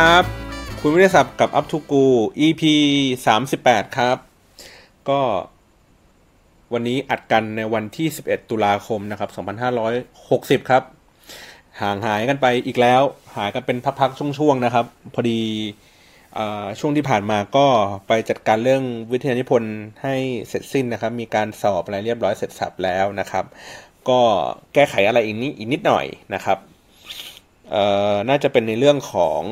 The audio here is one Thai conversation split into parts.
ครับ คุณวิทยาศัพท์กับ Up to Go EP 38ครับ ก็วันนี้อัดกันในวันที่11ตุลาคมนะครับ2560ครับ ห่างหายกันไปอีกแล้ว หายกันเป็นพักๆช่วงๆนะครับ พอดีช่วงที่ผ่านมาก็ไปจัดการเรื่องวิทยานิพนธ์ให้เสร็จสิ้นนะครับ มีการสอบอะไรเรียบร้อยเสร็จสับแล้วนะครับ ก็แก้ไขอะไรอีกนิดอีกนิดหน่อยนะครับน่าจะเป็นในเรื่องของ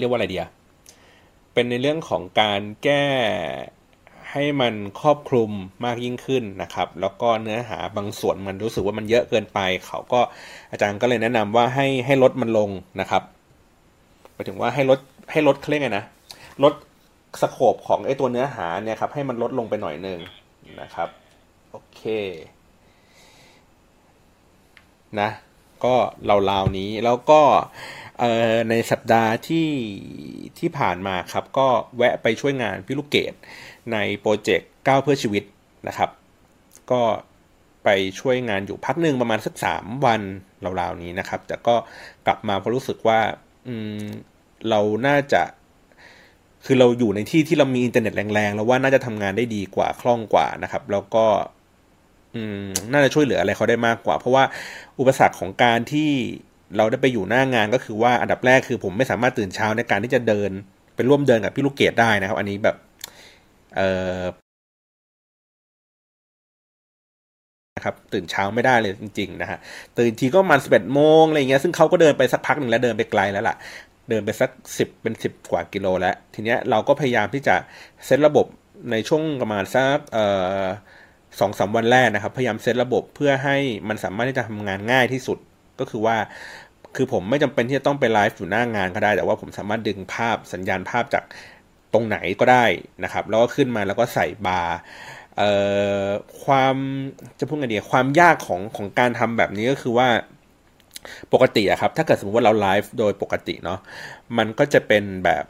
เรียกว่าอะไรเดียเป็นในเรื่องของการแก้ให้มันครอบคลุมมากยิ่งขึ้นนะครับ แล้วก็เนื้อหาบางส่วนมันรู้สึกว่ามันเยอะเกินไป เขาก็อาจารย์ก็เลยแนะนำว่าให้ให้ลดมันลงนะครับหมายถึงว่าให้ลดให้ลดเขาเรียกไงนะลดสโคปของไอ้ตัวเนื้อหาเนี่ยครับให้มันลดลงไปหน่อยหนึ่งนะครับโอเคนะก็ราวๆนี้แล้วก็ ในสัปดาห์ที่ที่ผ่านมาครับ ก็แวะไปช่วยงานพี่ลูกเกดในโปรเจกต์ก้าวเพื่อชีวิตนะครับ ก็ไปช่วยงานอยู่พักหนึ่งประมาณสักสามวันราวๆนี้นะครับ แต่ก็กลับมาเพราะรู้สึกว่าอืมเราน่าจะคือเราอยู่ในที่ที่เรามีอินเทอร์เน็ตแรงๆแล้วว่าน่าจะทำงานได้ดีกว่าคล่องกว่านะครับ แล้วก็อืมน่าจะช่วยเหลืออะไรเขาได้มากกว่า เพราะว่าอุปสรรคของการที่ เราได้ไปอยู่หน้างานก็คือว่าอันดับแรกคือผมไม่สามารถตื่นเช้าในการที่จะเดินไปร่วมเดินกับพี่ลูกเกดได้นะครับ อันนี้แบบเออนะครับตื่นเช้าไม่ได้เลยจริงๆนะฮะตื่นทีก็มาณสิบเอ็ดโมงอะไรเงี้ยซึ่งเขาก็เดินไปสักพักหนึ่งแล้วเดินไปไกลแล้วล่ะ เดินไปสักสิบเป็นสิบกว่ากิโลแล้ว ทีเนี้ยเราก็พยายามที่จะเซตระบบในช่วงประมาณสักเอ่อสองสามวันแรกนะครับ พยายามเซตระบบเพื่อให้มันสามารถที่จะทำงานง่ายที่สุด ก็คือว่าคือผมไม่จำเป็นที่จะต้องไปไลฟ์อยู่หน้างานก็ได้ แต่ว่าผมสามารถดึงภาพสัญญาณภาพจากตรงไหนก็ได้นะครับ แล้วก็ขึ้นมาแล้วก็ใส่บาร์ความจะพูดไงดีความยากของของการทำแบบนี้ก็คือว่าปกติอะครับ ถ้าเกิดสมมติว่าเราไลฟ์โดยปกติเนาะมันก็จะเป็นแบบ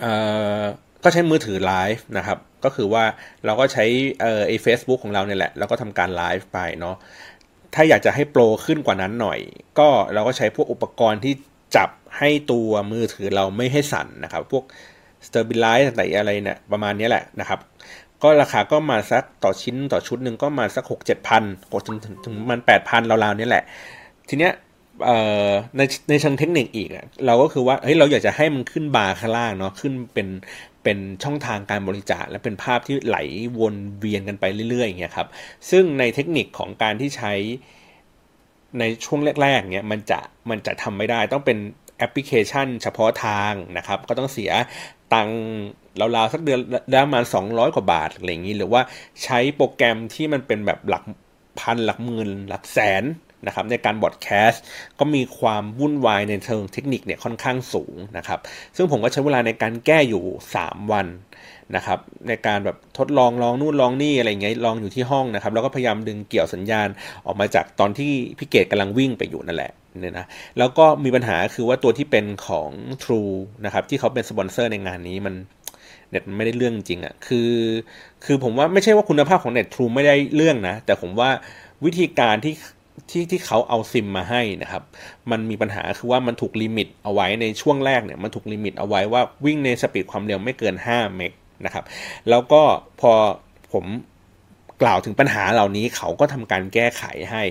เอ่อก็ใช้มือถือไลฟ์นะครับ ก็คือว่าเราก็ใช้เอ่อไอเฟซบุ๊กของเราเนี่ยแหละ แล้วก็ทำการไลฟ์ไปเนาะ ถ้าอยากจะให้โปรขึ้นกว่านั้นหน่อย ก็เราก็ใช้พวกอุปกรณ์ที่จับให้ตัวมือถือเราไม่ให้สั่นนะครับ พวก stabilize ต่างๆอะไรเนี่ยประมาณนี้แหละนะครับ ก็ราคาก็มาสักต่อชิ้นต่อชุดหนึ่งก็มาสักหกเจ็ดพันกถึงถึงมันแปดพันราวๆนี่แหละ ทีเนี้ย ในในเชิงเทคนิคอีกเราก็คือว่าเฮ้ยเราอยากจะให้มันขึ้นบาร์ข้างล่างเนาะขึ้นเป็นเป็นช่องทางการบริจาคและเป็นภาพที่ไหลวนเวียนกันไปเรื่อยๆอย่างเงี้ยครับซึ่งในเทคนิคของการที่ใช้ในช่วงแรกๆเนี้ยมันจะมันจะทำไม่ได้ต้องเป็นแอปพลิเคชันเฉพาะทางนะครับ ก็ต้องเสียตังราวๆสักเดือนได้ประมาณ 200 กว่าบาทอะไรอย่างนี้ หรือว่าใช้โปรแกรมที่มันเป็นแบบหลักพันหลักหมื่นหลักแสน นะครับในการบอดแคสต์ก็มีความวุ่นวายในเชิงเทคนิคเนี่ยค่อนข้างสูงนะครับซึ่งผมก็ใช้เวลาในการแก้อยู่ 3 วันนะครับในการแบบทดลองลองนู่นลองนี่อะไรเงี้ยลองอยู่ที่ห้องนะครับแล้วก็พยายามดึงเกี่ยวสัญญาณออกมาจากตอนที่พี่เกดกำลังวิ่งไปอยู่นั่นแหละเนี่ยนะแล้วก็มีปัญหาคือว่าตัวที่เป็นของ True นะครับที่เขาเป็นสปอนเซอร์ในงานนี้มันเน็ตไม่ได้เรื่องจริงอะ่ะคือ คือผมว่าไม่ใช่ว่าคุณภาพของเน็ตทรูไม่ได้เรื่องนะ แต่ผมว่าวิธีการที่ ที่ที่เขาเอาซิมมาให้นะครับ มันมีปัญหาคือว่ามันถูก limit เอาไว้ในช่วงแรกเนี่ยมันถูก limit เอาไว้ว่าวิ่งใน speed ความเร็วไม่เกิน 5 เมกนะครับ แล้วก็พอผมกล่าวถึงปัญหาเหล่านี้เขาก็ทำการแก้ไขให้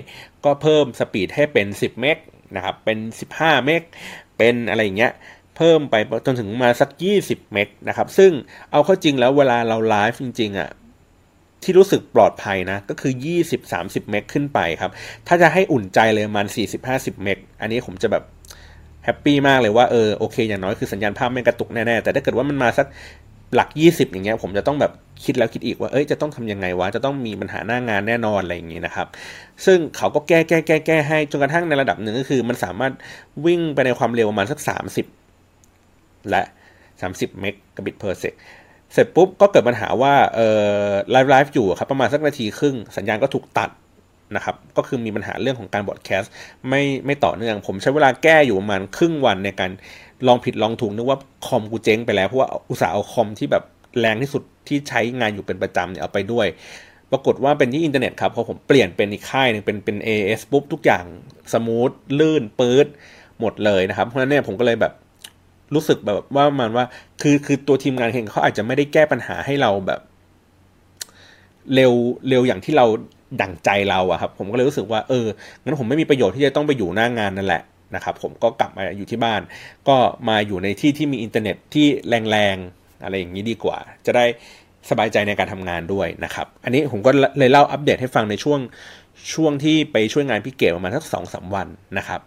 ก็เพิ่ม speed ให้เป็น 10 เมกนะครับ เป็น 15 เมกเป็นอะไรอย่างเงี้ยเพิ่มไปจนถึงมาสัก 20 เมกนะครับ ซึ่งเอาเข้าจริงแล้วเวลาเราไลฟ์จริงๆอะ่ะ ที่รู้สึกปลอดภัยนะ ก็คือ 20-30 เมกขึ้นไปครับ ถ้าจะให้อุ่นใจเลยมัน 40-50 เมกอันนี้ผมจะแบบแฮปปี้มากเลยว่าเออโอเค อย่างน้อยคือสัญญาณภาพไม่กระตุกแน่ ๆ แต่ถ้าเกิดว่ามันมาสักหลัก 20 อย่างเงี้ยผมจะต้องแบบคิดแล้วคิดอีกว่าเอ้ยจะต้องทำยังไงวะ จะต้องมีปัญหาหน้างานแน่นอนอะไรอย่างงี้นะครับ ซึ่งเขาก็แก้แก้แก้แก้ให้จนกระทั่งในระดับหนึ่งก็คือ มันสามารถวิ่งไปในความเร็วประมาณสัก 30 และ 30 megabit per sec เสร็จปุ๊บก็เกิดปัญหาว่าเออไลฟ์ไลฟ์อยู่ครับประมาณสักนาทีครึ่งสัญญาณก็ถูกตัดนะครับก็คือมีปัญหาเรื่องของการ broadcast ไม่ไม่ต่อเนื่อง ผมใช้เวลาแก้อยู่ประมาณครึ่งวันในการลองผิดลองถูกนึกว่าคอมกูเจ๊งไปแล้ว เพราะว่าอุตส่าห์เอาคอมที่แบบแรงที่สุดที่ใช้งานอยู่เป็นประจำเนี่ยเอาไปด้วย ปรากฏว่าเป็นที่อินเทอร์เน็ตครับพอผมเปลี่ยนเป็นอีกค่ายหนึ่งเป็นเป็น AIS ปุ๊บทุกอย่าง smooth ลื่นปื๊ดหมดเลยนะครับเพราะฉะนั้นเนี่ยผมก็เลยแบบ รู้สึกแบบว่ามันว่า คือคือตัวทีมงานเองเขาอาจจะไม่ได้แก้ปัญหาให้เราแบบ เร็วเร็วอย่างที่เราดั่งใจเราอะครับ ผมก็เลยรู้สึกว่าเอองั้นผมไม่มีประโยชน์ที่จะต้องไปอยู่หน้างานนั่นแหละนะครับ ผมก็กลับมาอยู่ที่บ้าน ก็มาอยู่ในที่ที่มีอินเทอร์เน็ตที่แรงๆอะไรอย่างนี้ดีกว่า จะได้สบายใจในการทำงานด้วยนะครับ อันนี้ผมก็เลยเล่าอัปเดตให้ฟังในช่วงช่วงที่ไปช่วยงานพี่เก๋ประมาณสักสองสาวันนะครับ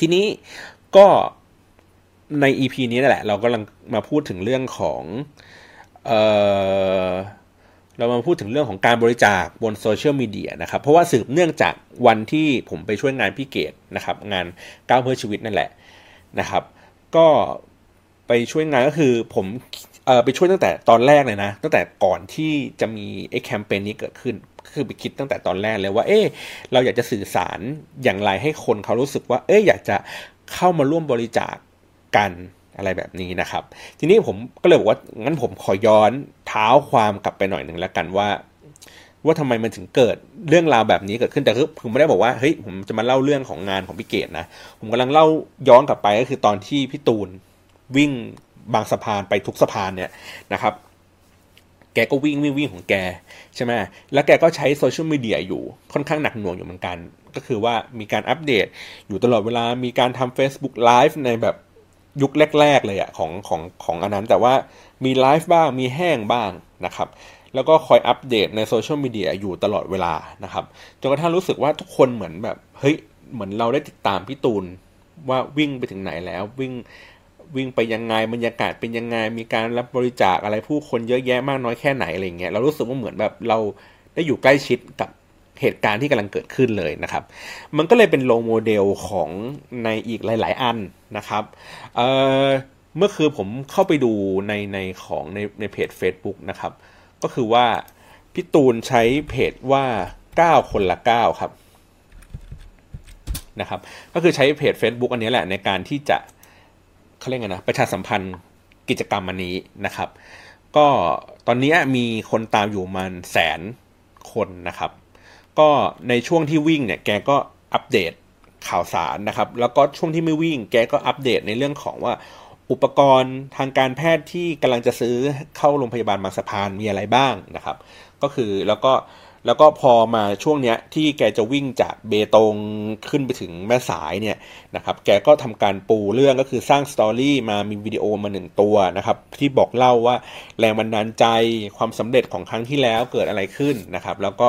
ทีนี้ก็ ใน EP นี้นั่นแหละ เรากำลังมาพูดถึงเรื่องของเออเรามาพูดถึงเรื่องของการบริจาคบนโซเชียลมีเดียนะครับ เพราะว่าสืบเนื่องจากวันที่ผมไปช่วยงานพี่เกดนะครับ งานก้าวเพื่อชีวิตนั่นแหละนะครับ ก็ไปช่วยงานก็คือผมเออไปช่วยตั้งแต่ตอนแรกเลยนะ ตั้งแต่ก่อนที่จะมีไอ้แคมเปญนี้เกิดขึ้น คือไปคิดตั้งแต่ตอนแรกเลยว่า เอ๊เราอยากจะสื่อสารอย่างไรให้คนเขารู้สึกว่า เอ๊อยากจะเข้ามาร่วมบริจาค กันอะไรแบบนี้นะครับ ทีนี้ผมก็เลยบอกว่างั้นผมขอย้อนเท้าความกลับไปหน่อยหนึ่งแล้วกันว่า ว่าทำไมมันถึงเกิดเรื่องราวแบบนี้เกิดขึ้นแต่คือผมไม่ได้บอกว่าเฮ้ยผมจะมาเล่าเรื่องของงานของพี่เกดนะ ผมกำลังเล่าย้อนกลับไปก็คือตอนที่พี่ตูนวิ่งบางสะพานไปทุกสะพานเนี่ยนะครับ แกก็วิ่งวิ่งวิ่งของแกใช่ไหมแล้วแกก็ใช้โซเชียลมีเดียอยู่ค่อนข้างหนักหน่วงอยู่เหมือนกัน ก็คือว่ามีการอัปเดตอยู่ตลอดเวลามีการทำ Facebook Live ในแบบ ยุคแรก ๆ เลยอะของของของอันนั้น แต่ว่ามีไลฟ์บ้างมีแห้งบ้างนะครับแล้วก็คอยอัปเดตในโซเชียลมีเดียอยู่ตลอดเวลานะครับจนกระทั่งรู้สึกว่าทุกคนเหมือนแบบเฮ้ยเหมือนเราได้ติดตามพี่ตูนว่าวิ่งไปถึงไหนแล้ววิ่งวิ่งไปยังไงบรรยากาศเป็นยังไงมีการรับบริจาคอะไรผู้คนเยอะแยะมากน้อยแค่ไหนอะไรเงี้ยเรารู้สึกว่าเหมือนแบบเราได้อยู่ใกล้ชิดกับ เหตุการณ์ที่กำลังเกิดขึ้นเลยนะครับ มันก็เลยเป็น role model ของในอีกหลาย ๆ อันนะครับเเมื่อคือผมเข้าไปดูในในของในในเพจ Facebook นะครับ ก็คือว่าพี่ตูนใช้เพจว่า 9 คนละ 9 ครับนะครับ ก็คือใช้เพจ Facebook อันนี้แหละในการที่จะเขาเรียกไงนะประชาสัมพันธ์กิจกรรมอันนี้นะครับ ก็ตอนนี้มีคนตามอยู่มันแสนคนนะครับ ก็ในช่วงที่วิ่งเนี่ยแกก็อัปเดตข่าวสารนะครับ แล้วก็ช่วงที่ไม่วิ่ง แกก็อัปเดตในเรื่องของว่าอุปกรณ์ทางการแพทย์ที่กำลังจะซื้อเข้าโรงพยาบาลบางสะพานมีอะไรบ้างนะครับ ก็คือแล้วก็แล้วก็พอมาช่วงเนี้ยที่แกจะวิ่งจากเบตงขึ้นไปถึงแม่สายเนี่ยนะครับแกก็ทำการปูเรื่องก็คือสร้างสตอรี่มามีวิดีโอมาหนึ่งตัวนะครับที่บอกเล่าว่าแรงบันดาลใจความสำเร็จของครั้งที่แล้วเกิดอะไรขึ้นนะครับ แล้วก็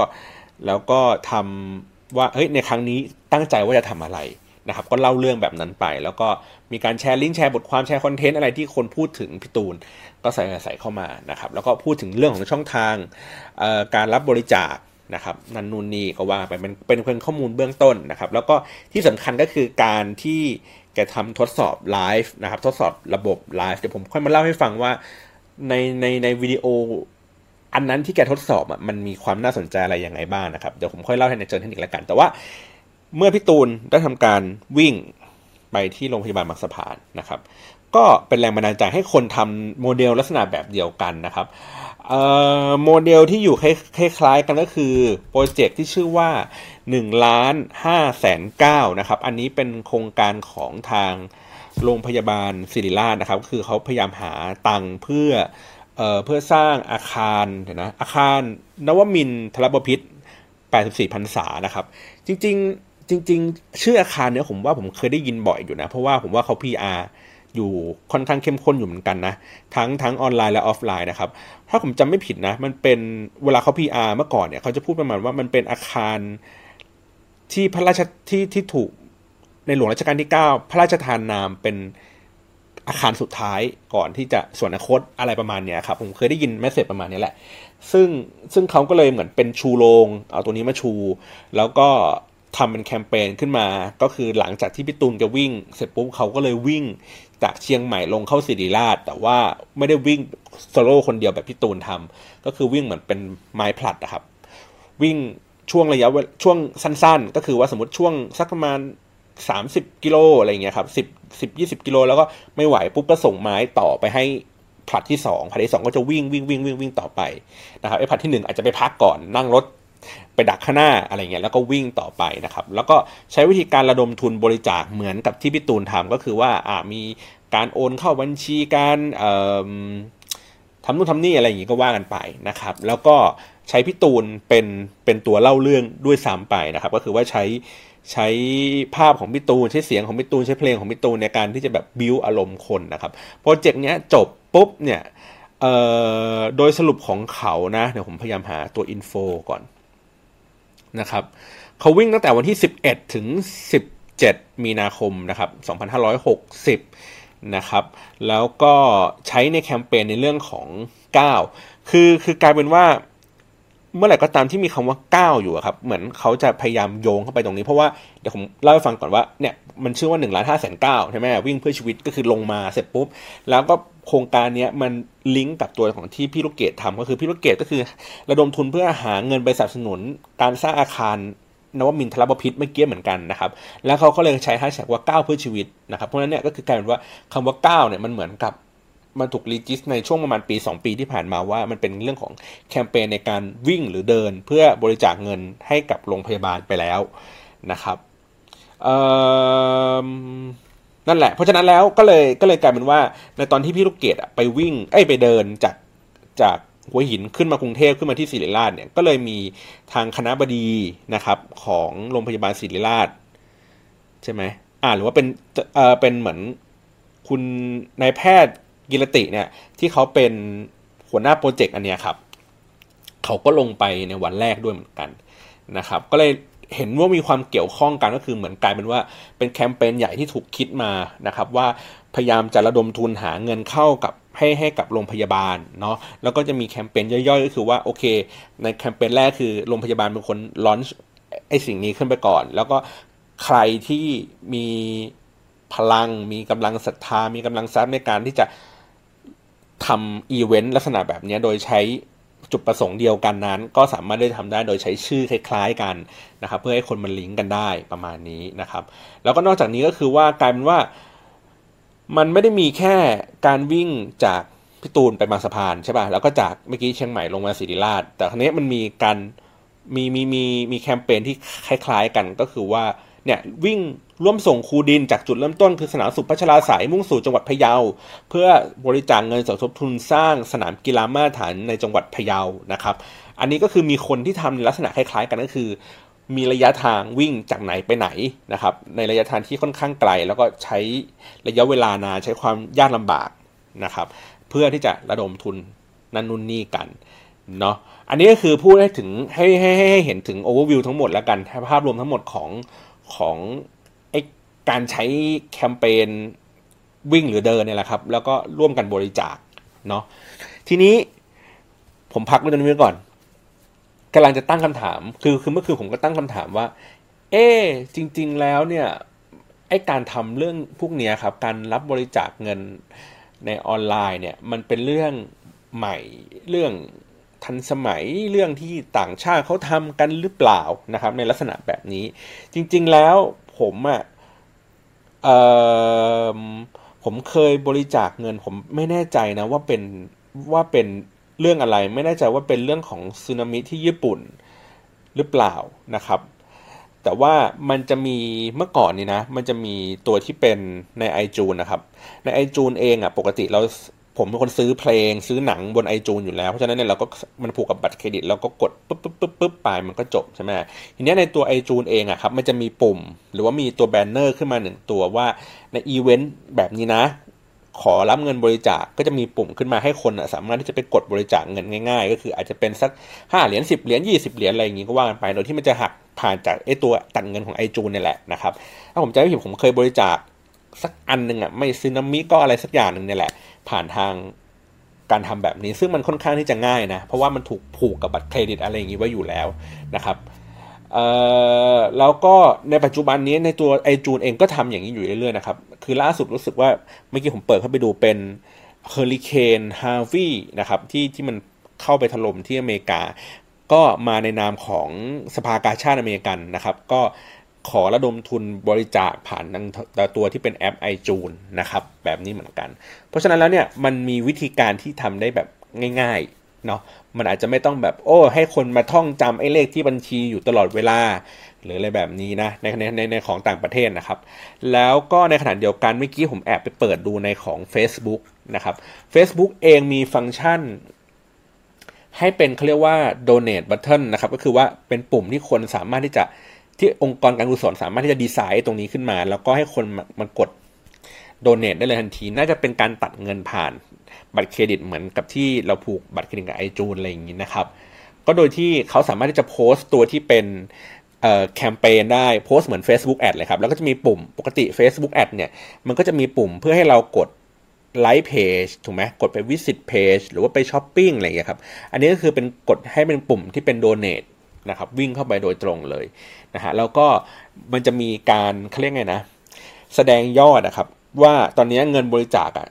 แล้วก็ทำว่าเฮ้ยในครั้งนี้ตั้งใจว่าจะทำอะไรนะครับก็เล่าเรื่องแบบนั้นไป แล้วก็มีการแชร์ลิงก์แชร์บทความแชร์คอนเทนต์อะไรที่คนพูดถึงพี่ตูนก็ใส่ใส่เข้ามานะครับแล้วก็พูดถึงเรื่องของช่องทางการรับบริจาคนะครับนันนูนนี่ก็ว่าไปเป็นเป็นเพียงข้อมูลเบื้องต้นนะครับ แล้วก็ที่สำคัญก็คือการที่แกทำทดสอบไลฟ์นะครับทดสอบระบบไลฟ์เดี๋ยวผมค่อยมาเล่าให้ฟังว่าในในในวิดีโอ อันนั้นที่แกทดสอบอะมันมีความน่าสนใจอะไรยังไงบ้างนะครับ เดี๋ยวผมค่อยเล่าให้ในเชิงเทคนิคแล้วกัน แต่ว่าเมื่อพี่ตูนได้ทำการวิ่งไปที่โรงพยาบาลบางสะพานนะครับ ก็เป็นแรงบันดาลใจให้คนทำโมเดลลักษณะแบบเดียวกันนะครับโมเดลที่อยู่คล้ายๆกันก็คือโปรเจกต์ที่ชื่อว่า1ล้าน5แสน9นะครับ อันนี้เป็นโครงการของทางโรงพยาบาลศิริราชนะครับ คือเขาพยายามหาตังค์เพื่อ เเพื่อสร้างอาคารเห็นนะอาคารนวมินทรบพิษ84พรรษานะครับ จริง ๆ จริง ๆ ชื่ออาคารเนี้ยผมว่าผมเคยได้ยินบ่อยอยู่นะ เพราะว่าผมว่าเขา PR อยู่ค่อนข้างเข้มข้นอยู่เหมือนกันนะ ทั้งทั้งออนไลน์และออฟไลน์นะครับ ถ้าผมจำไม่ผิดนะ มันเป็นเวลาเขา PR เมื่อก่อนเนี่ยเขาจะพูดประมาณว่ามันเป็นอาคารที่พระราชที่ที่ถูกในหลวงรัชกาลที่ 9 พระราชทานนามเป็น อาคารสุดท้ายก่อนที่จะส่วนอนาคตอะไรประมาณเนี้ยครับผมเคยได้ยินแมสเซจประมาณนี้แหละ ซึ่งซึ่งเขาก็เลยเหมือนเป็นชูโรงเอาตัวนี้มาชู แล้วก็ทำเป็นแคมเปญขึ้นมา ก็คือหลังจากที่พี่ตูนจะวิ่ง เสร็จปุ๊บเขาก็เลยวิ่งจากเชียงใหม่ลงเข้าสิริราช แต่ว่าไม่ได้วิ่งโซโล่คนเดียวแบบพี่ตูนทำก็คือวิ่งเหมือนเป็นไม้ผลัดนะครับ วิ่งช่วงระยะช่วงสั้นๆ ก็คือว่าสมมติช่วงสักประมาณสามสิบกิโลอะไรเงี้ยครับ สิบยี่สิบกิโลแล้วก็ไม่ไหวปุ๊บก็ส่งไม้ต่อไปให้ผลัดที่สองผลัดที่สองก็จะวิ่งวิ่งวิ่งวิ่งวิ่งต่อไปนะครับไอ้ผลัดที่หนึ่งอาจจะไปพักก่อนนั่งรถไปดักข้างหน้าอะไรเงี้ยแล้วก็วิ่งต่อไปนะครับ แล้วก็ใช้วิธีการระดมทุนบริจาคเหมือนกับที่พี่ตูนทำก็คือว่าอ่ามีการโอนเข้าบัญชีการทำนู่นทำนี่อะไรอย่างงี้ก็ว่ากันไปนะครับ แล้วก็ใช้พี่ตูนเป็นเป็นตัวเล่าเรื่องด้วยซ้ำไปนะครับ ก็คือว่าใช้ ใช้ภาพของพี่ตูนใช้เสียงของพี่ตูนใช้เพลงของพี่ตูนในการที่จะแบบบิวอารมณ์คนนะครับโปรเจกต์เนี้ยจบปุ๊บเนี่ยโดยสรุปของเขานะเดี๋ยวผมพยายามหาตัว info ก่อนนะครับเขาวิ่งตั้งแต่วันที่ 11 ถึง 17 มีนาคมนะครับ2560 นะครับ แล้วก็ใช้ในแคมเปญในเรื่องของ 9 คือคือกลายเป็นว่า เมื่อไหร่ก็ตามที่มีคำว่าก้าวอยู่ครับ เหมือนเขาจะพยายามโยงเข้าไปตรงนี้ เพราะว่าเดี๋ยวผมเล่าให้ฟังก่อนว่าเนี่ยมันชื่อว่า1นึ่งล้านห้าแสนเก้าใช่ไหมวิ่งเพื่อชีวิตก็คือลงมาเสร็จปุ๊บ แล้วก็โครงการนี้มันลิงก์กับตัวของที่พี่ลูกเกดทำก็คือพี่ลูกเกดก็คือ ระดมทุนเพื่อหาเงินไปสนับสนุนการสร้างอาคารนวมินทรบพิษเมื่อกี้เหมือนกันนะครับ แล้วเขาก็เลยใช้แฮชแท็กว่าก้าวเพื่อชีวิตนะครับ เพราะฉะนั้นเนี่ยก็คือกลายเป็นว่าคำว่าก้าวเนี่ยมันเหมือนกับ มันถูกรีจิสในช่วงประมาณปี 2 ปีที่ผ่านมาว่ามันเป็นเรื่องของแคมเปญในการวิ่งหรือเดิน เพื่อบริจาคเงินให้กับโรงพยาบาลไปแล้วนะครับนั่นแหละ เพราะฉะนั้นแล้วก็เลยก็เลยกลายเป็นว่าในตอนที่พี่ลูกเกดไปวิ่งเอ้ไปเดินจากจากหัวหินขึ้นมากรุงเทพขึ้นมาที่ศิริราชเนี่ยก็เลยมีทางคณะบดีนะครับของโรงพยาบาลศิริราชใช่ไหมอ่าหรือว่าเป็นเออเป็นเหมือนคุณนายแพทย์ กิรติเนี่ยที่เขาเป็นหัวหน้าโปรเจกต์อันเนี้ยครับเขาก็ลงไปในวันแรกด้วยเหมือนกันนะครับ ก็เลยเห็นว่ามีความเกี่ยวข้องกันก็คือเหมือนกลายเป็นว่าเป็นแคมเปญใหญ่ที่ถูกคิดมานะครับว่าพยายามจะระดมทุนหาเงินเข้ากับให้ให้กับโรงพยาบาลเนาะแล้วก็จะมีแคมเปญย่อยๆ ก็คือว่าโอเค ในแคมเปญแรกคือโรงพยาบาลเป็นคนลอนช์ไอสิ่งนี้ขึ้นไปก่อน แล้วก็ใครที่มีพลังมีกำลังศรัทธามีกำลังทรัพย์ในการที่จะ ทำอีเวนต์ลักษณะแบบนี้โดยใช้จุดประสงค์เดียวกันนั้น ก็สามารถได้ทำได้โดยใช้ชื่อคล้ายๆกันนะครับ เพื่อให้คนมันลิงก์กันได้ประมาณนี้นะครับ แล้วก็นอกจากนี้ก็คือว่ากลายเป็นว่ามันไม่ได้มีแค่การวิ่งจากพิตูนไปบางสะพานใช่ป่ะแล้วก็จากเมื่อกี้เชียงใหม่ลงมาศรีราช แต่ครั้นี้มันมีการมีมีมีมีแคมเปญที่คล้าย ๆ กันก็คือว่าเนี่ยวิ่ง ร่วมส่งคูดินจากจุดเริ่มต้นคือสนามสุพัชราสายมุ่งสู่จังหวัดพะเยา เพื่อบริจาคเงินสมทบทุนสร้างสนามกีฬามาตรฐานในจังหวัดพะเยานะครับ อันนี้ก็คือมีคนที่ทำในลักษณะคล้ายๆ กันก็คือ มีระยะทางวิ่งจากไหนไปไหนนะครับ ในระยะทางที่ค่อนข้างไกล แล้วก็ใช้ระยะเวลานานใช้ความยากลำบากนะครับ เพื่อที่จะระดมทุนนั่นนู่นนี่กันเนาะอันนี้ก็คือพูดให้ถึงให้ให้ให้เห็นถึงโอเวอร์วิวทั้งหมดแล้วกันภาพรวมทั้งหมดของของ การใช้แคมเปญวิ่งหรือเดินเนี่ยแหละครับ แล้วก็ร่วมกันบริจาคเนาะทีนี้ผมพักเรื่องนี้ก่อนกำลังจะตั้งคำถาม คือคือเมื่อคืนผมก็ตั้งคำถามว่า เอ๊จริง ๆ แล้วเนี่ยไอการทำเรื่องพวกนี้ครับ การรับบริจาคเงินในออนไลน์เนี่ย มันเป็นเรื่องใหม่เรื่องทันสมัยเรื่องที่ต่างชาติเขาทำกันหรือเปล่านะครับ ในลักษณะแบบนี้ จริง ๆ แล้วผมอะ่ะ เออผมเคยบริจาคเงิน ผมไม่แน่ใจนะว่าเป็นว่าเป็นเรื่องอะไร ไม่แน่ใจว่าเป็นเรื่องของสึนามิที่ญี่ปุ่นหรือเปล่านะครับ แต่ว่ามันจะมีเมื่อก่อนนี่นะ มันจะมีตัวที่เป็นในไอจูนนะครับ ในไอจูนเองอะ่ะปกติเรา ผมเป็นคนซื้อเพลงซื้อหนังบนไอจูนอยู่แล้ว เพราะฉะนั้นเนี่ยเราก็มันผูกกับบัตรเครดิตเราก็กดปุ๊บปุ๊บปุ๊บปุ๊บไปมันก็จบใช่ไหมทีนี้ในตัวไอจูนเองอะครับมันจะมีปุ่ม หรือว่ามีตัว banner ขึ้นมาหนึ่งตัวว่าในอีเวนต์แบบนี้นะ ขอรับเงินบริจาคก็จะมีปุ่มขึ้นมาให้คนสามารถที่จะไปกดบริจาคเงินง่าย ๆ ก็คืออาจจะเป็นสักห้าเหรียญสิบเหรียญยี่สิบเหรียญอะไรอย่างงี้ก็ว่ากันไปโดยที่มันจะหักผ่านจากไอตัวตัดเงินของไอจูนนี่แหละนะครับถ้าผมจำไม่ผิดผมเคยบริจาคสักอันหนึ่งอะไม่ซึนามิก็อะไรสักอย่างหนึ่งนี่แหละ ผ่านทางการทำแบบนี้ ซึ่งมันค่อนข้างที่จะง่ายนะ เพราะว่ามันถูกผูกกับบัตรเครดิตอะไรอย่างนี้ไว้อยู่แล้วนะครับแล้วก็ในปัจจุบันนี้ในตัวไอจูนเองก็ทำอย่างนี้อยู่เรื่อยๆนะครับ คือล่าสุดรู้สึกว่าเมื่อกี้ผมเปิดเข้าไปดูเป็นเฮอริเคนฮาร์วีนะครับที่ที่มันเข้าไปถล่มที่อเมริกา ก็มาในนามของสภากาชาดอเมริกันนะครับ ก็ ขอระดมทุนบริจาคผ่านตัวที่เป็นแอป iTunes นะครับ แบบนี้เหมือนกัน เพราะฉะนั้นแล้วเนี่ยมันมีวิธีการที่ทำได้แบบง่ายๆเนาะมันอาจจะไม่ต้องแบบโอ้ ให้คนมาท่องจำไอ้เลขที่บัญชีอยู่ตลอดเวลา หรืออะไรแบบนี้นะในในในในของต่างประเทศนะครับ แล้วก็ในขณะเดียวกันเมื่อกี้ผมแอบไปเปิดดูในของ Facebook นะครับ Facebook เองมีฟังก์ชันให้เป็นเขาเรียกว่า donate button นะครับก็คือว่าเป็นปุ่มที่คนสามารถที่จะ ที่องค์กรการกุศลสามารถที่จะดีไซน์ตรงนี้ขึ้นมา แล้วก็ให้คนมากดโดเนทได้เลยทันที น่าจะเป็นการตัดเงินผ่านบัตรเครดิตเหมือนกับที่เราผูกบัตรเครดิตกับไอจูนอะไรอย่างนี้นะครับ ก็โดยที่เขาสามารถที่จะโพสต์ตัวที่เป็นแคมเปญได้โพสต์เหมือน Facebook Ad เลยครับ แล้วก็จะมีปุ่มปกติ Facebook Ad เนี่ย มันก็จะมีปุ่มเพื่อให้เรากดไลค์เพจถูกไหมกดไป visit page หรือว่าไปช้อปปิ้งอะไรอย่างเงี้ยครับ อันนี้ก็คือเป็นกดให้เป็นปุ่มที่เป็น donate นะครับวิ่งเข้าไปโดยตรงเลยนะฮะแล้วก็มันจะมีการเขาเรียกไงนะ แสดงยอดนะครับว่าตอนนี้เงินบริจาคอะ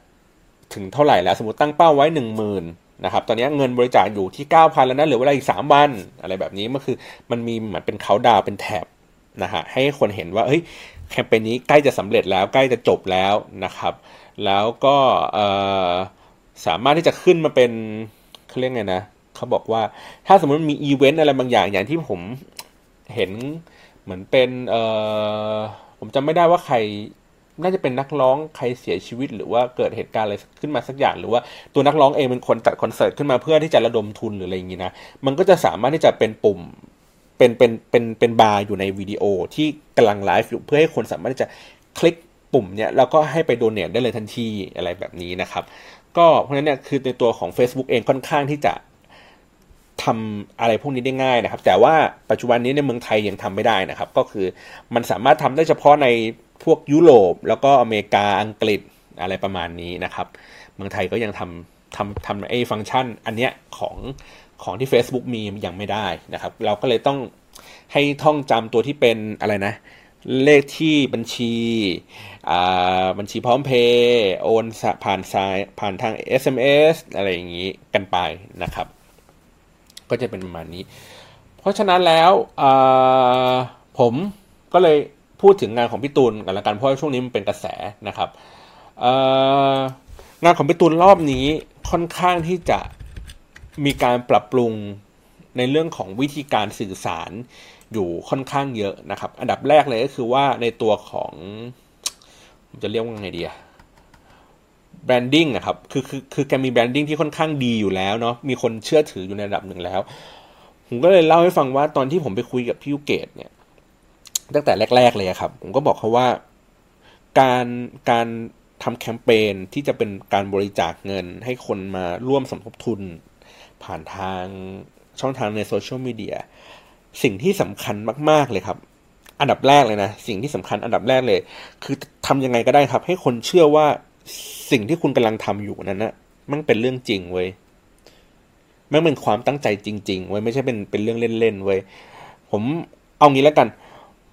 ถึงเท่าไหร่แล้ว สมมติตั้งเป้าไว้หนึ่งหมื่นนะครับตอนนี้เงินบริจาคอยู่ที่เก้าพันแล้วนะเหลือเวลาอีกสามวัน อะไรแบบนี้มันคือมันมีเหมือนเป็นเขาดาวเป็นแถบนะฮะให้คนเห็นว่าเฮ้ยแคมเปญนี้ใกล้จะสำเร็จแล้วใกล้จะจบแล้วนะครับ แล้วก็สามารถที่จะขึ้นมาเป็นเขาเรียกไงนะ เขาบอกว่าถ้าสมมติมีอีเวนต์อะไรบางอย่างอย่างที่ผมเห็นเหมือนเป็นเออผมจำไม่ได้ว่าใครน่าจะเป็นนักร้องใครเสียชีวิต หรือว่าเกิดเหตุการณ์อะไรขึ้นมาสักอย่าง หรือว่าตัวนักร้องเองเป็นคนจัดคอนเสิร์ตขึ้นมาเพื่อที่จะระดมทุนหรืออะไรอย่างนี้นะมันก็จะสามารถที่จะเป็นปุ่มเป็นเป็นเป็นเป็นบาร์อยู่ในวิดีโอที่กำลังไลฟ์อยู่เพื่อให้คนสามารถที่จะคลิกปุ่มเนี่ยแล้วก็ให้ไป donate ได้เลยทันทีอะไรแบบนี้นะครับ ก็เพราะฉะนั้นเนี่ยคือในตัวของ Facebook เองค่อนข้างที่จะ ทำอะไรพวกนี้ได้ง่ายนะครับ แต่ว่าปัจจุบันนี้ในเมืองไทยยังทำไม่ได้นะครับ ก็คือมันสามารถทำได้เฉพาะในพวกยุโรป แล้วก็อเมริกาอังกฤษอะไรประมาณนี้นะครับ เมืองไทยก็ยังทำทำทำไอ้ฟังก์ชัน อันเนี้ยของของที่ Facebook มียังไม่ได้นะครับ เราก็เลยต้องให้ท่องจำตัวที่เป็นอะไรนะ เลขที่บัญชีบัญชีพร้อมเพย์โอนผ่านสายผ่านทาง SMS อะไรอย่างนี้กันไปนะครับ ก็จะเป็นประมาณนี้ เพราะฉะนั้นแล้วผมก็เลยพูดถึงงานของพี่ตูนกันละกันเพราะช่วงนี้มันเป็นกระแสนะครับงานของพี่ตูนรอบนี้ค่อนข้างที่จะมีการปรับปรุงในเรื่องของวิธีการสื่อสารอยู่ค่อนข้างเยอะนะครับ อันดับแรกเลยก็คือว่าในตัวของจะเรียกว่าไงดีอะ แบรนดิ้งนะครับคือคือคือแกมีแบรนดิ้งที่ค่อนข้างดีอยู่แล้วเนาะมีคนเชื่อถืออยู่ในระดับหนึ่งแล้ว ผมก็เลยเล่าให้ฟังว่าตอนที่ผมไปคุยกับพี่ยุเกตเนี่ย ตั้งแต่แรก ๆ เลยครับ ผมก็บอกเขาว่า การการทำแคมเปญที่จะเป็นการบริจาคเงิน ให้คนมาร่วมสมทบทุน ผ่านทางช่องทางในโซเชียลมีเดียสิ่งที่สำคัญมาก ๆ เลยครับอันดับแรกเลยนะ สิ่งที่สำคัญอันดับแรกเลย คือทำยังไงก็ได้ครับ ให้คนเชื่อว่า สิ่งที่คุณกำลังทำอยู่นั้นนะมันเป็นเรื่องจริงเว้ยมันเป็นความตั้งใจจริง ๆ เว้ยไม่ใช่เป็นเป็นเรื่องเล่นๆเว้ยผมเอางี้แล้วกัน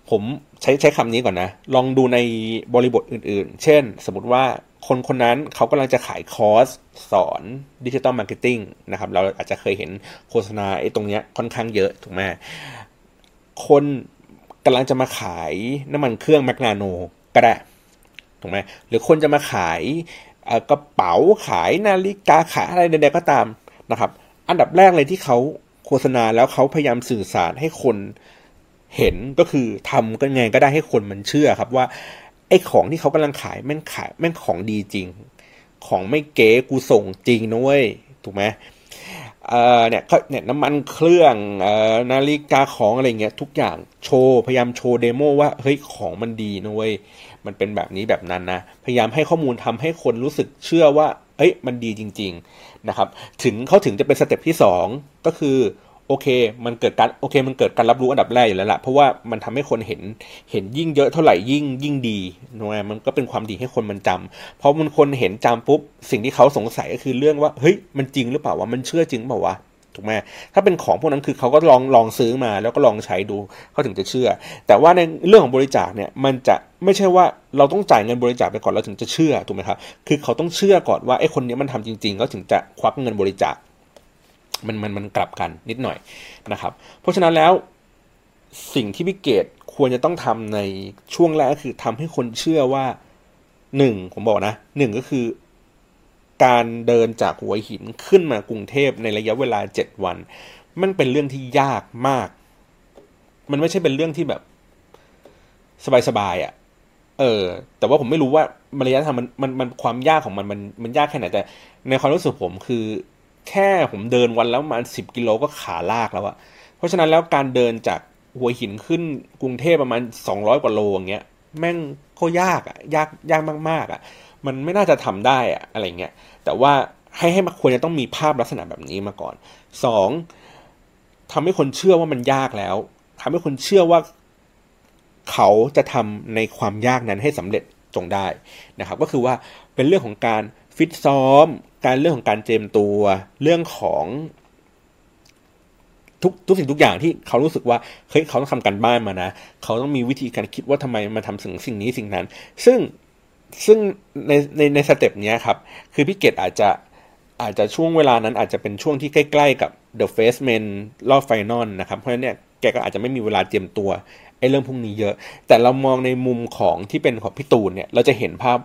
ผมใช้ใช้คำนี้ก่อนนะ ลองดูในบริบทอื่นๆ เช่น สมมติว่าคนคนนั้นเขากำลังจะขายคอร์สสอน digital marketing นะครับ เราอาจจะเคยเห็นโฆษณาไอ้ตรงเนี้ยค่อนข้างเยอะถูกไหมคนกำลังจะมาขายน้ำมันเครื่องแมกนาโนก็ได้ ถูกไหมหรือคนจะมาขายกระเป๋าขายนาฬิกาขายอะไรใดๆก็ตามนะครับ อันดับแรกเลยที่เขาโฆษณาแล้วเขาพยายามสื่อสารให้คนเห็นก็คือทำก็ไงก็ได้ให้คนมันเชื่อครับว่าไอ้ของที่เขากำลังขายแม่งขายแม่งของดีจริง ของไม่เก๊กูส่งจริงนะเว้ยถูกไหมเอ่อเนี่ยเนี่ยน้ำมันเครื่องเอ่อนาฬิกาของอะไรเงี้ยทุกอย่างโชว์พยายามโชว์ demo ว่าเฮ้ยของมันดีนะเว้ย มันเป็นแบบนี้แบบนั้นนะ พยายามให้ข้อมูลทำให้คนรู้สึกเชื่อว่า เอ้ย มันดีจริง ๆ นะครับ ถึงเขาถึงจะเป็น step ที่ 2 ก็คือโอเค มันเกิดการโอเค มันเกิดการรับรู้อันดับแรกอยู่แล้วละเพราะว่ามันทำให้คนเห็นเห็นยิ่งเยอะเท่าไหร่ยิ่งยิ่งดีนะมันก็เป็นความดีให้คนมันจำเพราะมันคนเห็นจำปุ๊บสิ่งที่เขาสงสัยก็คือเรื่องว่าเฮ้ยมันจริงหรือเปล่าวะมันเชื่อจริงเปล่าวะ ถูกไหมถ้าเป็นของพวกนั้นคือเขาก็ลองลองซื้อมาแล้วก็ลองใช้ดูเขาถึงจะเชื่อ แต่ว่าในเรื่องของบริจาคเนี่ยมันจะไม่ใช่ว่าเราต้องจ่ายเงินบริจาคไปก่อนเราถึงจะเชื่อถูกไหมครับคือเขาต้องเชื่อก่อนว่าไอ้คนนี้มันทำจริงๆเขาถึงจะควักเงินบริจาคมันมันมันกลับกันนิดหน่อยนะครับ เพราะฉะนั้นแล้วสิ่งที่พิเกตควรจะต้องทำในช่วงแรกคือทำให้คนเชื่อว่าหนึ่งผมบอกนะหนึ่งก็คือ การเดินจากหัวหินขึ้นมากรุงเทพในระยะเวลาเจ็ดวัน มันเป็นเรื่องที่ยากมาก มันไม่ใช่เป็นเรื่องที่แบบ สบายๆอะ่ะ เออ แต่ว่าผมไม่รู้ว่าระยะทางมันมันมันความยากของมันมันมันยากแค่ไหนแต่ ในความรู้สึกผมคือ แค่ผมเดินวันแล้วประมาณสิบกิโลก็ขาลากแล้วอะเพราะฉะนั้นแล้วการเดินจากหัวหินขึ้นกรุงเทพประมาณสองร้อยกว่าโลอย่างเงี้ยแม่งก็ยากอะยากยากมากๆอะ มันไม่น่าจะทำได้อะอะไรเงี้ยแต่ว่าให้ให้ควรจะต้องมีภาพลักษณะแบบนี้มาก่อนสองทำให้คนเชื่อว่ามันยากแล้วทำให้คนเชื่อว่าเขาจะทำในความยากนั้นให้สำเร็จจงได้นะครับ ก็คือว่าเป็นเรื่องของการฟิตซ้อม การเรื่องของการเจมตัว เรื่องของทุกทุกสิ่งทุกอย่างที่เขารู้สึกว่าเฮ้ยเขาต้องทำการบ้านมานะ เขาต้องมีวิธีการคิดว่าทำไมมาทำสิ่งสิ่งนี้สิ่งนั้น ซึ่ง ซึ่งในในในสเต็ปนี้ครับ คือพี่เกดอาจจะอาจจะช่วงเวลานั้นอาจจะเป็นช่วงที่ใกล้ ๆ กับ The Face Man รอบไฟนอลนะครับ เพราะฉะนั้นเนี่ยแกก็อาจจะไม่มีเวลาเตรียมตัวไอ้เรื่องพวกนี้เยอะ แต่เรามองในมุมของที่เป็นของพี่ตูนเนี่ย เราจะเห็นภาพ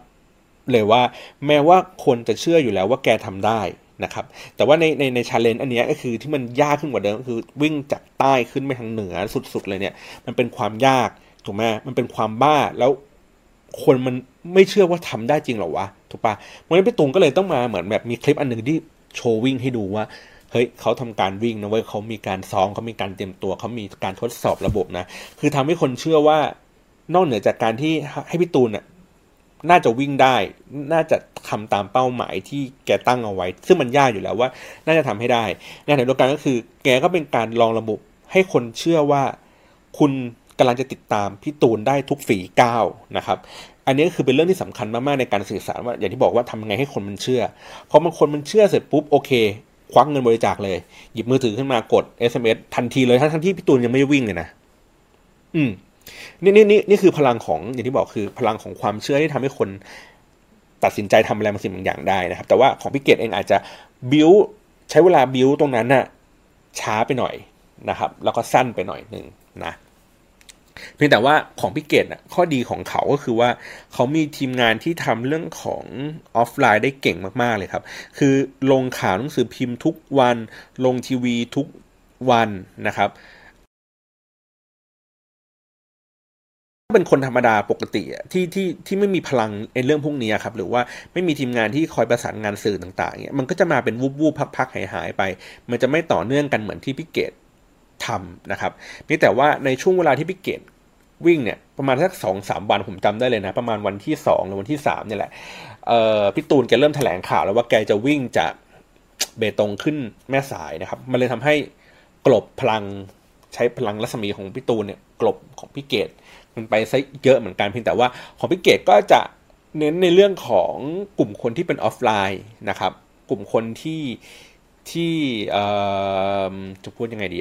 เลยว่า แม้ว่าคนจะเชื่ออยู่แล้วว่าแกทำได้นะครับ แต่ว่าในในในชาเลนจ์อันนี้ก็คือที่มันยากขึ้นกว่าเดิมก็คือวิ่งจากใต้ขึ้นไปทางเหนือสุดๆเลยเนี่ย มันเป็นความยากถูกไหมมันเป็นความบ้าแล้วคนมัน ไม่เชื่อว่าทำได้จริงหรอวะถูกปะวันนี้พี่ตุงก็เลยต้องมาเหมือนแบบมีคลิปอันหนึ่งที่โชว์วิ่งให้ดูว่าเฮ้ยเขาทำการวิ่งนะเว้ยเขามีการซ้อมเขามีการเตรียมตัวเขามีการทดสอบระบบนะ คือทำให้คนเชื่อว่านอกเหนือจากการที่ให้พี่ตูนน่ะน่าจะวิ่งได้ น่าจะทำตามเป้าหมายที่แกตั้งเอาไว้ ซึ่งมันยากอยู่แล้วว่า น่าจะทำให้ได้ในขณะเดียวกันก็คือ แกก็เป็นการลองระบบให้คนเชื่อว่าคุณกำลังจะติดตามพี่ตูนได้ทุกฝีก้าวนะครับ อันนี้คือเป็นเรื่องที่สำคัญมากๆในการสื่อสารว่าอย่างที่บอกว่าทำยังไงให้คนมันเชื่อพอบางคนมันเชื่อเสร็จปุ๊บโอเค ควักเงินบริจาคเลย หยิบมือถือขึ้นมากด SMS ทันทีเลยทั้งที่พี่ตูนยังไม่วิ่งเลยนะอืมนี่นี่นี่นี่คือพลังของอย่างที่บอกคือพลังของความเชื่อที่ทำให้คนตัดสินใจทำอะไรบางสิ่งบางอย่างได้นะครับ แต่ว่าของพี่เกดเองอาจจะบิวใช้เวลาบิวตรงนั้นน่ะช้าไปหน่อยนะครับ แล้วก็สั้นไปหน่อยหนึ่งนะ เพียงแต่ว่าของพี่เกดน่ะข้อดีของเขาก็คือว่าเขามีทีมงานที่ทำเรื่องของออฟไลน์ได้เก่งมาก ๆ เลยครับ คือลงข่าวหนังสือพิมพ์ทุกวัน ลงทีวีทุกวันนะครับเป็นคนธรรมดาปกติที่ที่ที่ไม่มีพลังในเรื่องพวกนี้ครับ หรือว่าไม่มีทีมงานที่คอยประสานงานสื่อต่างๆเนี่ยมันก็จะมาเป็นวูบวูบพักๆหายหายไป มันจะไม่ต่อเนื่องกันเหมือนที่พี่เกด ทำนะครับนี่แต่ว่าในช่วงเวลาที่พี่เกดวิ่งเนี่ยประมาณสักสองสามวันผมจำได้เลยนะ ประมาณวันที่สองหรือวันที่สามนี่แหละเออพี่ตูนแกเริ่มแถลงข่าวแล้วว่าแกจะวิ่งจากเบตงขึ้นแม่สายนะครับ มันเลยทำให้กลบพลังใช้พลังรัศมีของพี่ตูนเนี่ยกลบของพี่เกดมันไปซะเยอะเหมือนกันเพียงแต่ว่าของพี่เกดก็จะเน้นในเรื่องของกลุ่มคนที่เป็นออฟไลน์นะครับ กลุ่มคนที่ที่จะพูดยังไงดี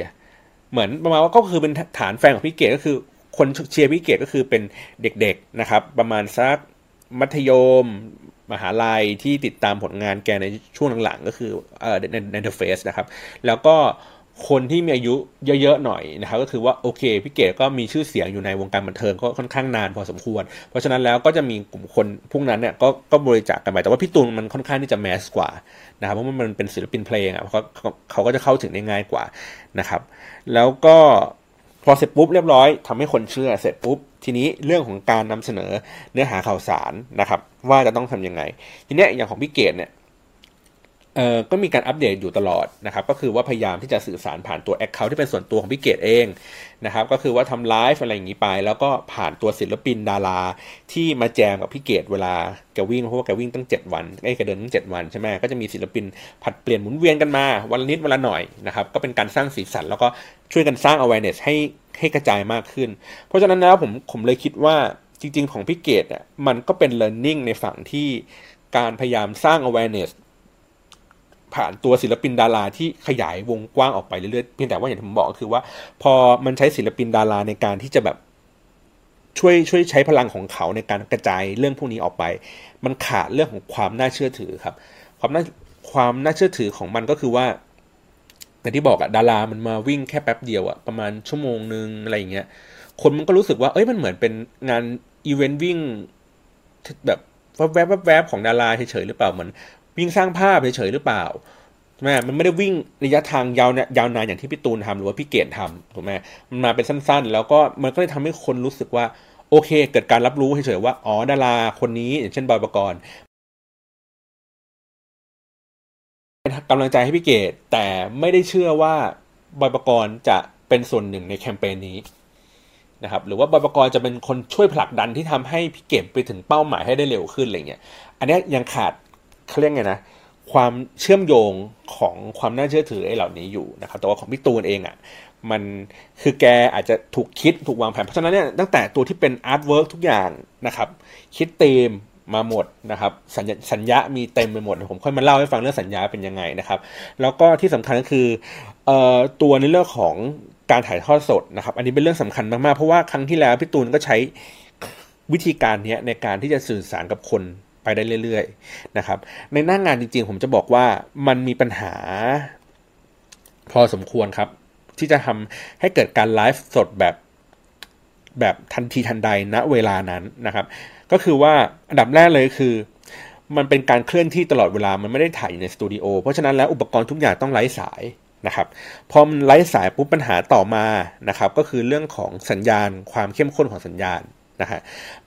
เหมือนประมาณว่าก็คือเป็นฐานแฟนของพี่เกดก็คือ คนเชียร์พี่เกดก็คือเป็นเด็กๆนะครับ ประมาณสักมัธยม มหาลัยที่ติดตามผลงานแกในช่วงหลังๆ ก็คือเอ่อในในเดอะเฟสนะครับ แล้วก็ คนที่มีอายุเยอะๆหน่อยนะครับก็คือว่าโอเคพี่เก๋ก็มีชื่อเสียงอยู่ในวงการบันเทิงก็ค่อนข้างนานพอสมควร เพราะฉะนั้นแล้วก็จะมีกลุ่มคนพวกนั้นเนี่ยก็ก็บริจาคกันไปแต่ว่าพี่ตูนมันค่อนข้างที่จะแมสกว่านะครับเพราะมันเป็นศิลปินเพลงอะเขาเขาก็จะเข้าถึงได้ง่ายกว่านะครับ แล้วก็พอเสร็จปุ๊บเรียบร้อยทำให้คนเชื่อเสร็จปุ๊บทีนี้เรื่องของการนำเสนอเนื้อหาข่าวสารนะครับ ว่าจะต้องทํำยังไง ทีเนี้ยอย่างของพี่เกดเนี่ย เอ่อก็มีการอัปเดตอยู่ตลอดนะครับ ก็คือว่าพยายามที่จะสื่อสารผ่านตัวแอคเคาท์ที่เป็นส่วนตัวของพี่เกดเองนะครับ ก็คือว่าทำไลฟ์อะไรอย่างนี้ไป แล้วก็ผ่านตัวศิลปินดารา ที่มาแจมกับพี่เกดเวลาแกวิ่งเพราะว่าแกวิ่งตั้ง 7 วันไอ้แกเดินตั้ง 7 วันใช่ไหมก็จะมีศิลปินผัดเปลี่ยนหมุนเวียนกันมา วันนิดวันละหน่อยนะครับ ก็เป็นการสร้างสีสันแล้วก็ช่วยกันสร้าง awareness ให้ให้กระจายมากขึ้น เพราะฉะนั้นแล้วผมผมเลยคิดว่าจริง ๆ ของพี่เกดอะมันก็เป็น learning ในฝั่งที่การพยายามสร้าง awareness ผ่านตัวศิลปินดาราที่ขยายวงกว้างออกไปเรื่อยๆเพียงแต่ว่าอย่างที่ผมบอกก็คือว่า พอมันใช้ศิลปินดาราในการที่จะแบบช่วยช่วยใช้พลังของเขาในการกระจายเรื่องพวกนี้ออกไป มันขาดเรื่องของความน่าเชื่อถือครับ ความน่าความน่าเชื่อถือของมันก็คือว่าอย่างที่บอกอะดารา มันมาวิ่งแค่แป๊บเดียวอะประมาณชั่วโมงนึงอะไรอย่างเงี้ยคนมันก็รู้สึกว่าเอ้ยมันเหมือนเป็นงานอีเวนต์วิ่งแบบแวบๆๆของดาราเฉยๆหรือเปล่าเหมือน วิ่งสร้างภาพเฉยๆหรือเปล่าใช่ไหมมันไม่ได้วิ่งระยะทางยาวยาวนานอย่างที่พี่ตูนทำหรือว่าพี่เกดทำถูกไหมมันมาเป็นสั้นๆ แล้วก็มันก็เลยทำให้คนรู้สึกว่าโอเค เกิดการรับรู้เฉยๆว่าอ๋อดาราคนนี้ อย่างเช่นบอยปกรณ์กำลังใจให้พี่เกดแต่ไม่ได้เชื่อว่าบอยปกรณ์จะเป็นส่วนหนึ่งในแคมเปญนี้นะครับหรือว่าบอยปกรณ์จะเป็นคนช่วยผลักดันที่ทำให้พี่เกดไปถึงเป้าหมายให้ได้เร็วขึ้นอะไรเงี้ยอันนี้ยังขาด เขาเรียกไงนะความเชื่อมโยงของความน่าเชื่อถือไอ้เหล่านี้อยู่นะครับแต่ว่าของพี่ตูนเองอะ่ะมันคือแกอาจจะถูกคิดถูกวางแผน เพราะฉะนั้นเนี่ยตั้งแต่ตัวที่เป็นอาร์ตเวิร์กทุกอย่างนะครับคิดเต็มมาหมดนะครับสัญญาสัญญามีเต็มไปหมด ผมค่อยมาเล่าให้ฟังเรื่องสัญญาเป็นยังไงนะครับ แล้วก็ที่สำคัญก็คือเอ่อตัวในเรื่องของการถ่ายทอดสดนะครับ อันนี้เป็นเรื่องสำคัญมากๆ เพราะว่าครั้งที่แล้วพี่ตูนก็ใช้วิธีการนี้ในการที่จะสื่อสารกับคน ไปได้เรื่อยๆนะครับ ในหน้างงานจริงๆ ผมจะบอกว่ามันมีปัญหา พอสมควรครับ ที่จะทำให้เกิดการไลฟ์สดแบบแบบทันทีทันใดณเวลานั้นนะครับ ก็คือว่าอันดับแรกเลยคือ มันเป็นการเคลื่อนที่ตลอดเวลามันไม่ได้ถ่ายอยู่ในสตูดิโอเพราะฉะนั้นแล้วอุปกรณ์ทุกอย่างต้องไร้สายนะครับพอมันไร้สายปุ๊บปัญหาต่อมานะครับ ก็คือเรื่องของสัญญาณ ความเข้มข้นของสัญญาณ นะฮะ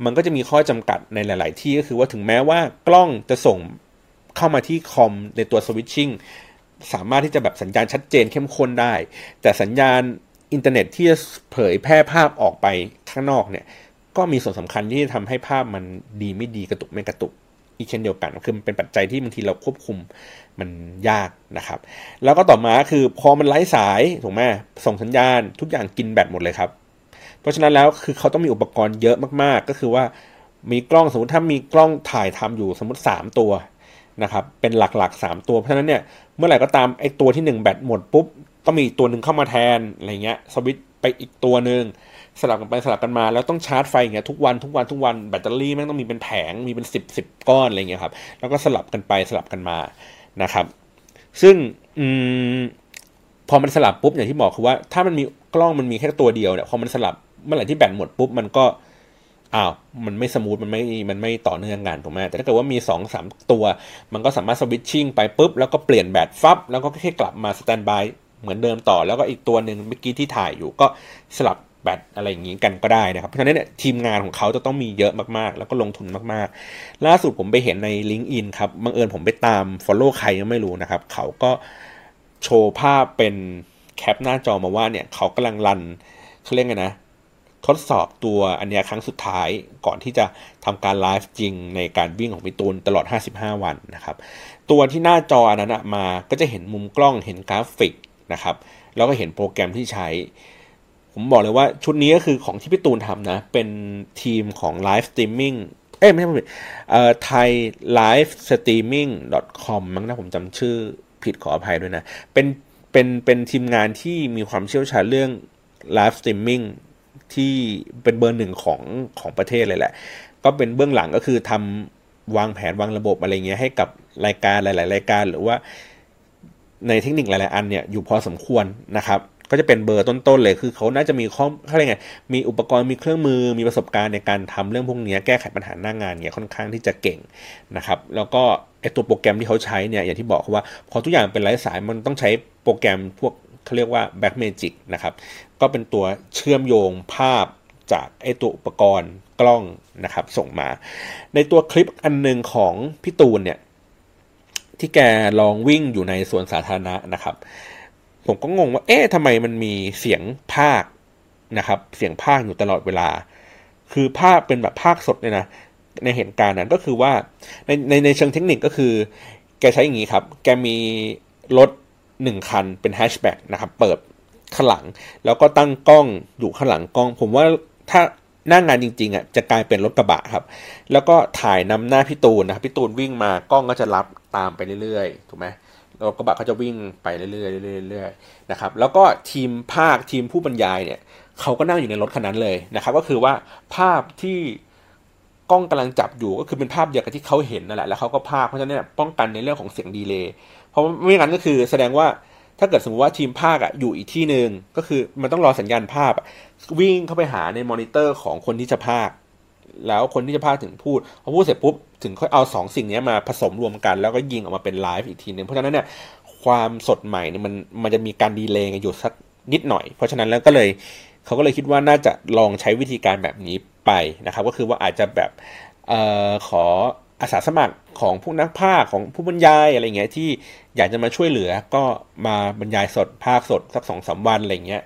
มันก็จะมีข้อจำกัดในหลาย ๆ ที่ก็คือว่าถึงแม้ว่ากล้องจะส่งเข้ามาที่คอมในตัวสวิตชิ่งสามารถที่จะแบบสัญญาณชัดเจนเข้มข้นได้ แต่สัญญาณอินเทอร์เน็ตที่จะเผยแพร่ภาพออกไปข้างนอกเนี่ยก็มีส่วนสำคัญที่จะทำให้ภาพมันดีไม่ดีกระตุกไม่กระตุกอีกเช่นเดียวกันคือมันเป็นปัจจัยที่บางทีเราควบคุมมันยากนะครับ แล้วก็ต่อมาคือพอมันไร้สายถูกไหมส่งสัญญาณทุกอย่างกินแบตหมดเลยครับ เพราะฉะนั้นแล้วคือเขาต้องมีอุปกรณ์เยอะมากๆ ก็คือว่ามีกล้องสมมติถ้ามีกล้องถ่ายทำอยู่สมมติ 3 ตัวนะครับเป็นหลักๆ 3 ตัวเพราะฉะนั้นเนี่ยเมื่อไหร่ก็ตามไอ้ตัวที่ 1 แบตหมดปุ๊บต้องมีตัวหนึ่งเข้ามาแทนอะไรเงี้ยสวิตไปอีกตัวหนึ่งสลับกันไปสลับกันมา แล้วต้องชาร์จไฟอย่างเงี้ยทุกวันทุกวันทุกวันแบตเตอรี่แม่งต้องมีเป็นแผงมีเป็นสิบสิบก้อนอะไรเงี้ยครับแล้วก็สลับกันไปสลับกันมานะครับ ซึ่งอืมพอมันสลับปุ๊บอย่างที่บอกคือว่าถ้ามันมีกล้องมันมีแค่ตัวเดียวเนี่ยพอมันสลับ เมื่อไหร่ที่แบตหมดปุ๊บมันก็อ้าวมันไม่ smooth มันไม่มันไม่ต่อเนื่องกันถูกไหมแต่ถ้าเกิดว่ามี2อสามตัว มันก็สามารถ switching ไปปุ๊บแล้วก็เปลี่ยนแบตฟับแล้วก็แค่กลับมา standby เหมือนเดิมต่อแล้วก็อีกตัวหนึ่งเมื่อกี้ที่ถ่ายอยู่ก็สลับแบตอะไรอย่างนี้กันก็ได้นะครับ เพราะฉะนั้นเนี่ยทีมงานของเขาจะต้องมีเยอะมากๆ แล้วก็ลงทุนมากๆ ล่าสุดผมไปเห็นใน l i n k ์อินครับบังเอิญผมไปตาม Follow ใครก็ไม่รู้นะครับ เขาก็โชว์ภาพเป็นแคปหน้าจอมาว่าเนี่ยเขากำลัง run เขาเรียกไงนะ ทดสอบตัวอันนี้ครั้งสุดท้ายก่อนที่จะทำการไลฟ์จริงในการวิ่งของพี่ตูนตลอด 55 วันนะครับ ตัวที่หน้าจออันนั้นมาก็จะเห็นมุมกล้องเห็นกราฟิกนะครับ แล้วก็เห็นโปรแกรมที่ใช้ ผมบอกเลยว่าชุดนี้ก็คือของที่พี่ตูนทำนะ เป็นทีมของไลฟ์สตรีมมิ่งเอ้ยไม่ใช่ไม่เอ่อไทยไลฟ์สตรีมมิ่ง .com มั้งนะผมจำชื่อผิดขออภัยด้วยนะ เป็นเป็นเป็นทีมงานที่มีความเชี่ยวชาญเรื่องไลฟ์สตรีมมิ่ง ที่เป็นเบอร์หนึ่งของของประเทศเลยแหละ ก็เป็นเบื้องหลังก็คือทำวางแผนวางระบบอะไรเงี้ยให้กับรายการหลาย ๆ รายการหรือว่า ในเทคนิคหลาย ๆ อันเนี่ยอยู่พอสมควรนะครับก็จะเป็นเบอร์ต้น ๆ เลย คือเขาน่าจะมีข้ออะไรไง มีอุปกรณ์ มีเครื่องมือ มีประสบการณ์ในการทำเรื่องพวกนี้ แก้ไขปัญหาหน้างงานเนี่ยค่อนข้างที่จะเก่งนะครับ แล้วก็ไอตัวโปรแกรมที่เขาใช้เนี่ย อย่างที่บอกว่า พอทุกอย่างเป็นไร้สาย มันต้องใช้โปรแกรมพวก เขาเรียกว่า Back Magic นะครับก็เป็นตัวเชื่อมโยงภาพจากไอตัวอุปกรณ์กล้องนะครับส่งมา ในตัวคลิปอันหนึ่งของพี่ตูนเนี่ยที่แกลองวิ่งอยู่ในสวนสาธารณะนะครับ ผมก็งงว่าเอ๊ะทำไมมันมีเสียงภาคนะครับ เสียงภาคอยู่ตลอดเวลา คือภาคเป็นแบบภาคสดเลยนะในเหตุการณ์นั้นก็คือว่าในในในเชิงเทคนิคก็คือ แกใช้อย่างนี้ครับ แกมีรถ หนึ่งคันเป็นแฮชแบ็กนะครับเปิดข้างหลัง แล้วก็ตั้งกล้องอยู่ข้างหลังกล้อง ผมว่าถ้าหน้างงานจริงๆอะจะกลายเป็นรถกระบะครับ แล้วก็ถ่ายนำหน้าพี่ตูนนะครับพี่ตูนวิ่งมากล้องก็จะรับตามไปเรื่อยๆถูกไหมรถกระบะเขาจะวิ่งไปเรื่อยๆเรื่อยๆนะครับแล้วก็ทีมพากย์ทีมผู้บรรยายเนี่ยเขาก็นั่งอยู่ในรถคันนั้นเลยนะครับ ก็คือว่าภาพที่กล้องกำลังจับอยู่ก็คือเป็นภาพเดียวกับที่เขาเห็นนั่นแหละแล้วเขาก็พากย์เพราะฉะนั้นเนี่ยป้องกันในเรื่องของเสียง delay เพราะไม่งั้นก็คือแสดงว่าถ้าเกิดสมมติว่าทีมพากย์อะอยู่อีกที่หนึ่งก็คือมันต้องรอสัญญาณภาพวิ่งเข้าไปหาในมอนิเตอร์ของคนที่จะพากย์ แล้วคนที่จะพากย์ถึงพูดพอพูดเสร็จปุ๊บถึงค่อยเอาสองสิ่งนี้มาผสมรวมกัน แล้วก็ยิงออกมาเป็นไลฟ์อีกทีหนึ่งเพราะฉะนั้นเนี่ยความสดใหม่เนี่ยมันมันจะมีการดีเลย์อยู่สักนิดหน่อย เพราะฉะนั้นแล้วก็เลยเขาก็เลยคิดว่าน่าจะลองใช้วิธีการแบบนี้ไปนะครับ ก็คือว่าอาจจะแบบออขอ อาสาสมัครของผู้นักภาคของผู้บรรยายอะไรเงี้ยที่อยากจะมาช่วยเหลือก็มาบรรยายสดภาคสดสักสองสาวันอะไรเงี้ย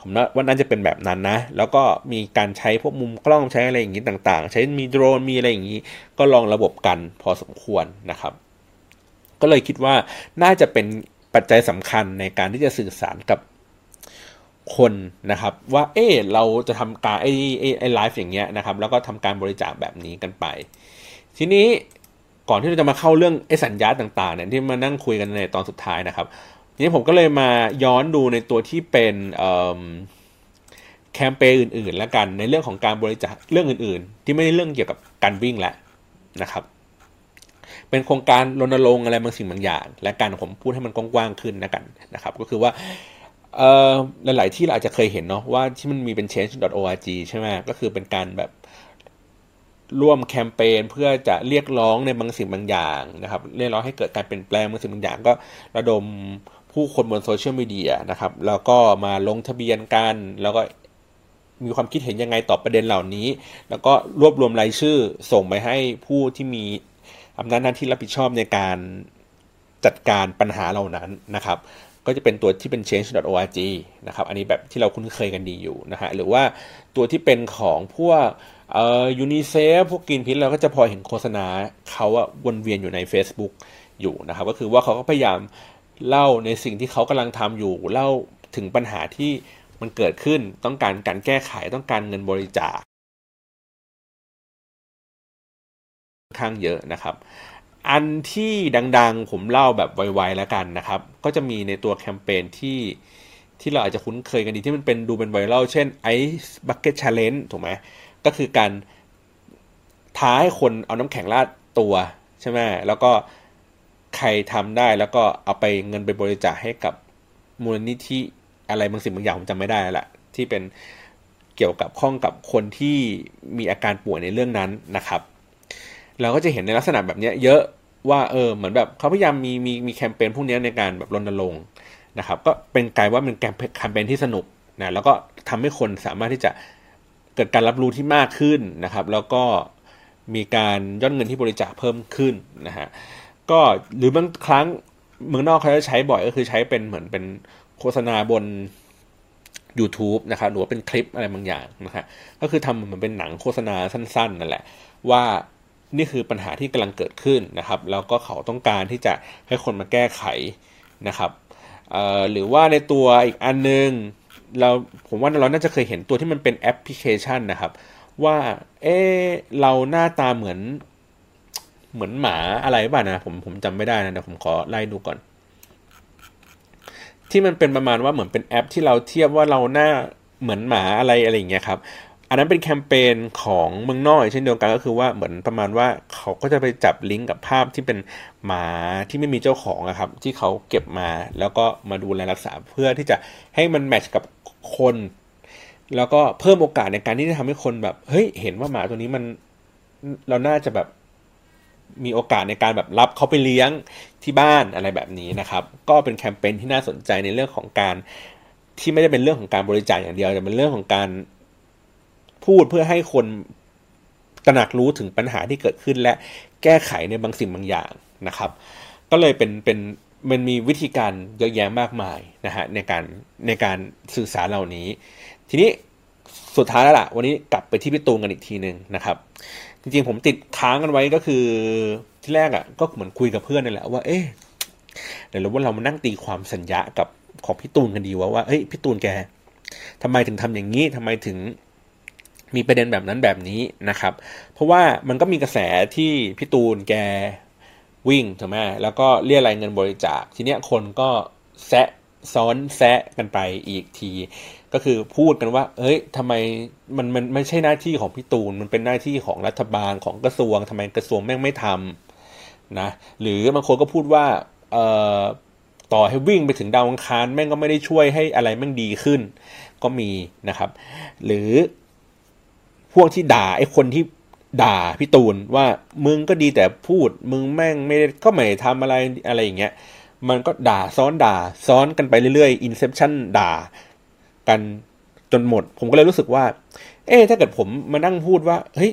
ผมว่าน่าจะเป็นแบบนั้นนะ แล้วก็มีการใช้พวกมุมกล้องใช้อะไรอย่างนี้ต่าง ๆ ใช้มีโดรนมีอะไรอย่างนี้ ก็ลองระบบกันพอสมควรนะครับ ก็เลยคิดว่าน่าจะเป็นปัจจัยสำคัญในการที่จะสื่อสารกับคนนะครับ ว่าเออเราจะทำการไอ้ไอ้ไลฟ์อย่างเงี้ยนะครับ แล้วก็ทำการบริจาคแบบนี้กันไป ทีนี้ก่อนที่เราจะมาเข้าเรื่องไอ้สัญญาต่างๆเนี่ยที่มานั่งคุยกันในตอนสุดท้ายนะครับทีนี้ผมก็เลยมาย้อนดูในตัวที่เป็นแคมเปญอื่นๆ แล้วกันในเรื่องของการบริจาคเรื่องอื่นๆ ที่ไม่ได้เรื่องเกี่ยวกับการวิ่งแหล้วนะครับ เป็นโครงการรณรงค์อะไรบางสิ่งบางอย่าง และการผมพูดให้มันกว้างๆขึ้นนะกันนะครับ ก็คือว่าหลายๆที่เราอาจจะเคยเห็นเนาะว่าที่มันมีเป็น change.org ใช่ไหมก็คือเป็นการแบบ ร่วมแคมเปญเพื่อจะเรียกร้องในบางสิ่งบางอย่างนะครับ เรียกร้องให้เกิดการเปลี่ยนแปลงบางสิ่งบางอย่างก็ระดมผู้คนบนโซเชียลมีเดียนะครับ แล้วก็มาลงทะเบียนกัน แล้วก็มีความคิดเห็นยังไงต่อประเด็นเหล่านี้ แล้วก็รวบรวมรายชื่อส่งไปให้ผู้ที่มีอำนาจหน้าที่รับผิดชอบในการจัดการปัญหาเหล่านั้นนะครับ ก็จะเป็นตัวที่เป็น change.org นะครับ อันนี้แบบที่เราคุ้นเคยกันดีอยู่นะฮะ หรือว่าตัวที่เป็นของพวก เอ่อยูนิเซฟพวกกินพิษเราก็จะพอเห็นโฆษณาเขาอะวนเวียนอยู่ใน Facebook อยู่นะครับ ก็คือว่าเขาก็พยายามเล่าในสิ่งที่เขากำลังทำอยู่ เล่าถึงปัญหาที่มันเกิดขึ้นต้องการการแก้ไขต้องการเงินบริจาคข้างเยอะนะครับ อันที่ดังๆผมเล่าแบบไวๆแล้วกันนะครับ ก็จะมีในตัวแคมเปญที่ที่เราอาจจะคุ้นเคยกันดีที่มันเป็นดูเป็นไวรัลเช่น Ice Bucket Challenge ถูกไหม ก็คือการท้าให้คนเอาน้ำแข็งราดตัวใช่ไหมแล้วก็ใครทำได้แล้วก็เอาไปเงินไปบริจาคให้กับมูลนิธิอะไรบางสิ่งบางอย่างผมจำไม่ได้แหละที่เป็นเกี่ยวกับข้องกับคนที่มีอาการป่วยในเรื่องนั้นนะครับ เราก็จะเห็นในลักษณะแบบนี้เยอะว่าเออเหมือนแบบเขาพยายามมีมีมีแคมเปญพวกนี้ในการแบบรณรงค์นะครับ ก็เป็นกลายว่าเป็นแคมเปญที่สนุกนะแล้วก็ทำให้คนสามารถที่จะ เกิดการรับรู้ที่มากขึ้นนะครับ แล้วก็มีการยอดเงินที่บริจาคเพิ่มขึ้นนะฮะก็หรือบางครั้งเมืองนอกเขาจะใช้บ่อยก็คือใช้เป็นเหมือนเป็นโฆษณาบน YouTube นะครับหรือว่าเป็นคลิปอะไรบางอย่างนะฮะก็คือทำเหมือนเป็นหนังโฆษณาสั้นๆนั่นแหละ ว่านี่คือปัญหาที่กำลังเกิดขึ้นนะครับ แล้วก็เขาต้องการที่จะให้คนมาแก้ไขนะครับหรือว่าในตัวอีกอันนึง เราผมว่าเราน่าจะเคยเห็นตัวที่มันเป็นแอปพลิเคชันนะครับ ว่า เออเราหน้าตาเหมือน เหมือนหมาอะไรบ้างนะผมผมจำไม่ได้นะเดี๋ยวผมขอไล่ดูก่อน ที่มันเป็นประมาณว่าเหมือนเป็นแอปที่เราเทียบว่าเราหน้าเหมือนหมาอะไรอะไรอย่างเงี้ยครับ อันนั้นเป็นแคมเปญของเมืองนอกเช่นเดียวกันก็คือว่าเหมือนประมาณว่าเขาก็จะไปจับลิงก์กับภาพที่เป็นหมาที่ไม่มีเจ้าของอะครับ ที่เขาเก็บมาแล้วก็มาดูแลรักษาเพื่อที่จะให้มันแมทช์กับคน แล้วก็เพิ่มโอกาสในการที่จะทำให้คนแบบเฮ้ยเห็นว่าหมาตัวนี้มันเราน่าจะแบบมีโอกาสในการแบบรับเขาไปเลี้ยงที่บ้านอะไรแบบนี้นะครับ ก็เป็นแคมเปญที่น่าสนใจในเรื่องของการที่ไม่ได้เป็นเรื่องของการบริจาคอย่างเดียวแต่เป็นเรื่องของการ พูดเพื่อให้คนตระหนักรู้ถึงปัญหาที่เกิดขึ้น และแก้ไขในบางสิ่งบางอย่างนะครับ ก็เลยเป็นเป็นมันมีวิธีการเยอะแยะมากมายนะฮะในการในการสื่อสารเหล่านี้ ทีนี้สุดท้ายแล้วล่ะ วันนี้กลับไปที่พี่ตูนกันอีกทีหนึ่งนะครับ จริงๆผมติดค้างกันไว้ก็คือที่แรกอะ่ะก็เหมือนคุยกับเพื่อนนี่แหละว่าเอ๊ะเดี๋ยวว่าเรามานั่งตีความสัญญากับของพี่ตูนกันดีว่าว่าเฮ้ยพี่ตูนแกทำไมถึงทำอย่างนี้ทำไมถึง มีประเด็นแบบนั้นแบบนี้นะครับ เพราะว่ามันก็มีกระแสที่พี่ตูนแกวิ่งถูกไหมแล้วก็เรียกรายเงินบริจาค ทีเนี้ยคนก็แซะซ้อนแซะกันไปอีกที ก็คือพูดกันว่าเฮ้ยทำไมมันมันไม่ใช่หน้าที่ของพี่ตูน มันเป็นหน้าที่ของรัฐบาลของกระทรวงทำไมกระทรวงแม่งไม่ทำนะ หรือบางคนก็พูดว่า เอ่อ ต่อให้วิ่งไปถึงดาวอังคารแม่งก็ไม่ได้ช่วยให้อะไรแม่งดีขึ้น ก็มีนะครับ หรือ วกที่ด่าไอ้คนที่ด่าพี่ตูนว่ามึงก็ดีแต่พูดมึงแม่งไม่ก็ไม่ทำอะไรอะไรอย่างเงี้ยมันก็ด่าซ้อนด่าซ้อนกันไปเรื่อยๆอินเซปชั่นด่ากันจนหมด ผมก็เลยรู้สึกว่า เอ๊ถ้าเกิดผมมานั่งพูดว่า เฮ้ย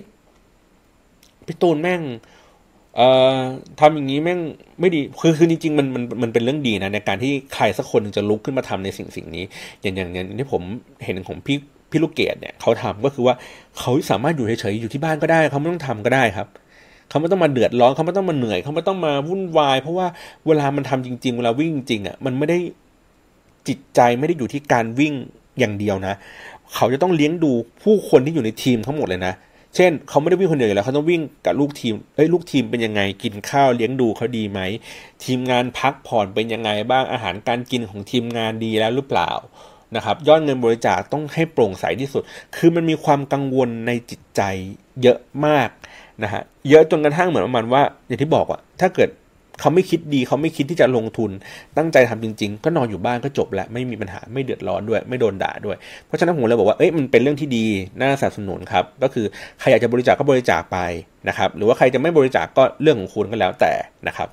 พี่ตูนแม่ง เอ่อทำอย่างนี้แม่งไม่ดี คือคือจริงๆมันมันมันเป็นเรื่องดีนะในการที่ใครสักคนจะลุกขึ้นมาทำในสิ่งสิ่งนี้ อย่างอย่างอย่างที่ผมเห็นของพี่ พี่ลูกเกดเนี่ยเขาทำก็คือว่าเขาสามารถอยู่เฉยๆอยู่ที่บ้านก็ได้เขาไม่ต้องทำก็ได้ครับเขาไม่ต้องมาเดือดร้อนเขาไม่ต้องมาเหนื่อยเขาไม่ต้องมาวุ่นวาย เพราะว่าเวลามันทำจริง ๆ เวลาวิ่งจริงอะมันไม่ได้จิตใจไม่ได้อยู่ที่การวิ่งอย่างเดียวนะ เขาจะต้องเลี้ยงดูผู้คนที่อยู่ในทีมทั้งหมดเลยนะเช่นเขาไม่ได้วิ่งคนเดียวแล้วเขาต้องวิ่งกับลูกทีมเอ้ยลูกทีมเป็นยังไงกินข้าวเลี้ยงดูเขาดีไหมทีมงานพักผ่อนเป็นยังไงบ้างอาหารการกินของทีมงานดีแล้วหรือเปล่า นะครับยอดเงินบริจาคต้องให้โปร่งใสที่สุด คือมันมีความกังวลในจิตใจเยอะมากนะฮะเยอะจนกระทั่งเหมือนประมาณว่า อย่างที่บอกว่าถ้าเกิดเขาไม่คิดดีเขาไม่คิดที่จะลงทุน ตั้งใจทำจริง ๆ ก็นอนอยู่บ้านก็จบแล้วไม่มีปัญหาไม่เดือดร้อนด้วย ไม่โดนด่าด้วย เพราะฉะนั้นผมเลยบอกว่าเอ้ยมันเป็นเรื่องที่ดีน่าสนับสนุนครับ ก็คือใครอยากจะบริจาคก็บริจาคไปนะครับหรือว่าใครจะไม่บริจาคก็เรื่องของคุณก็แล้วแต่นะครับ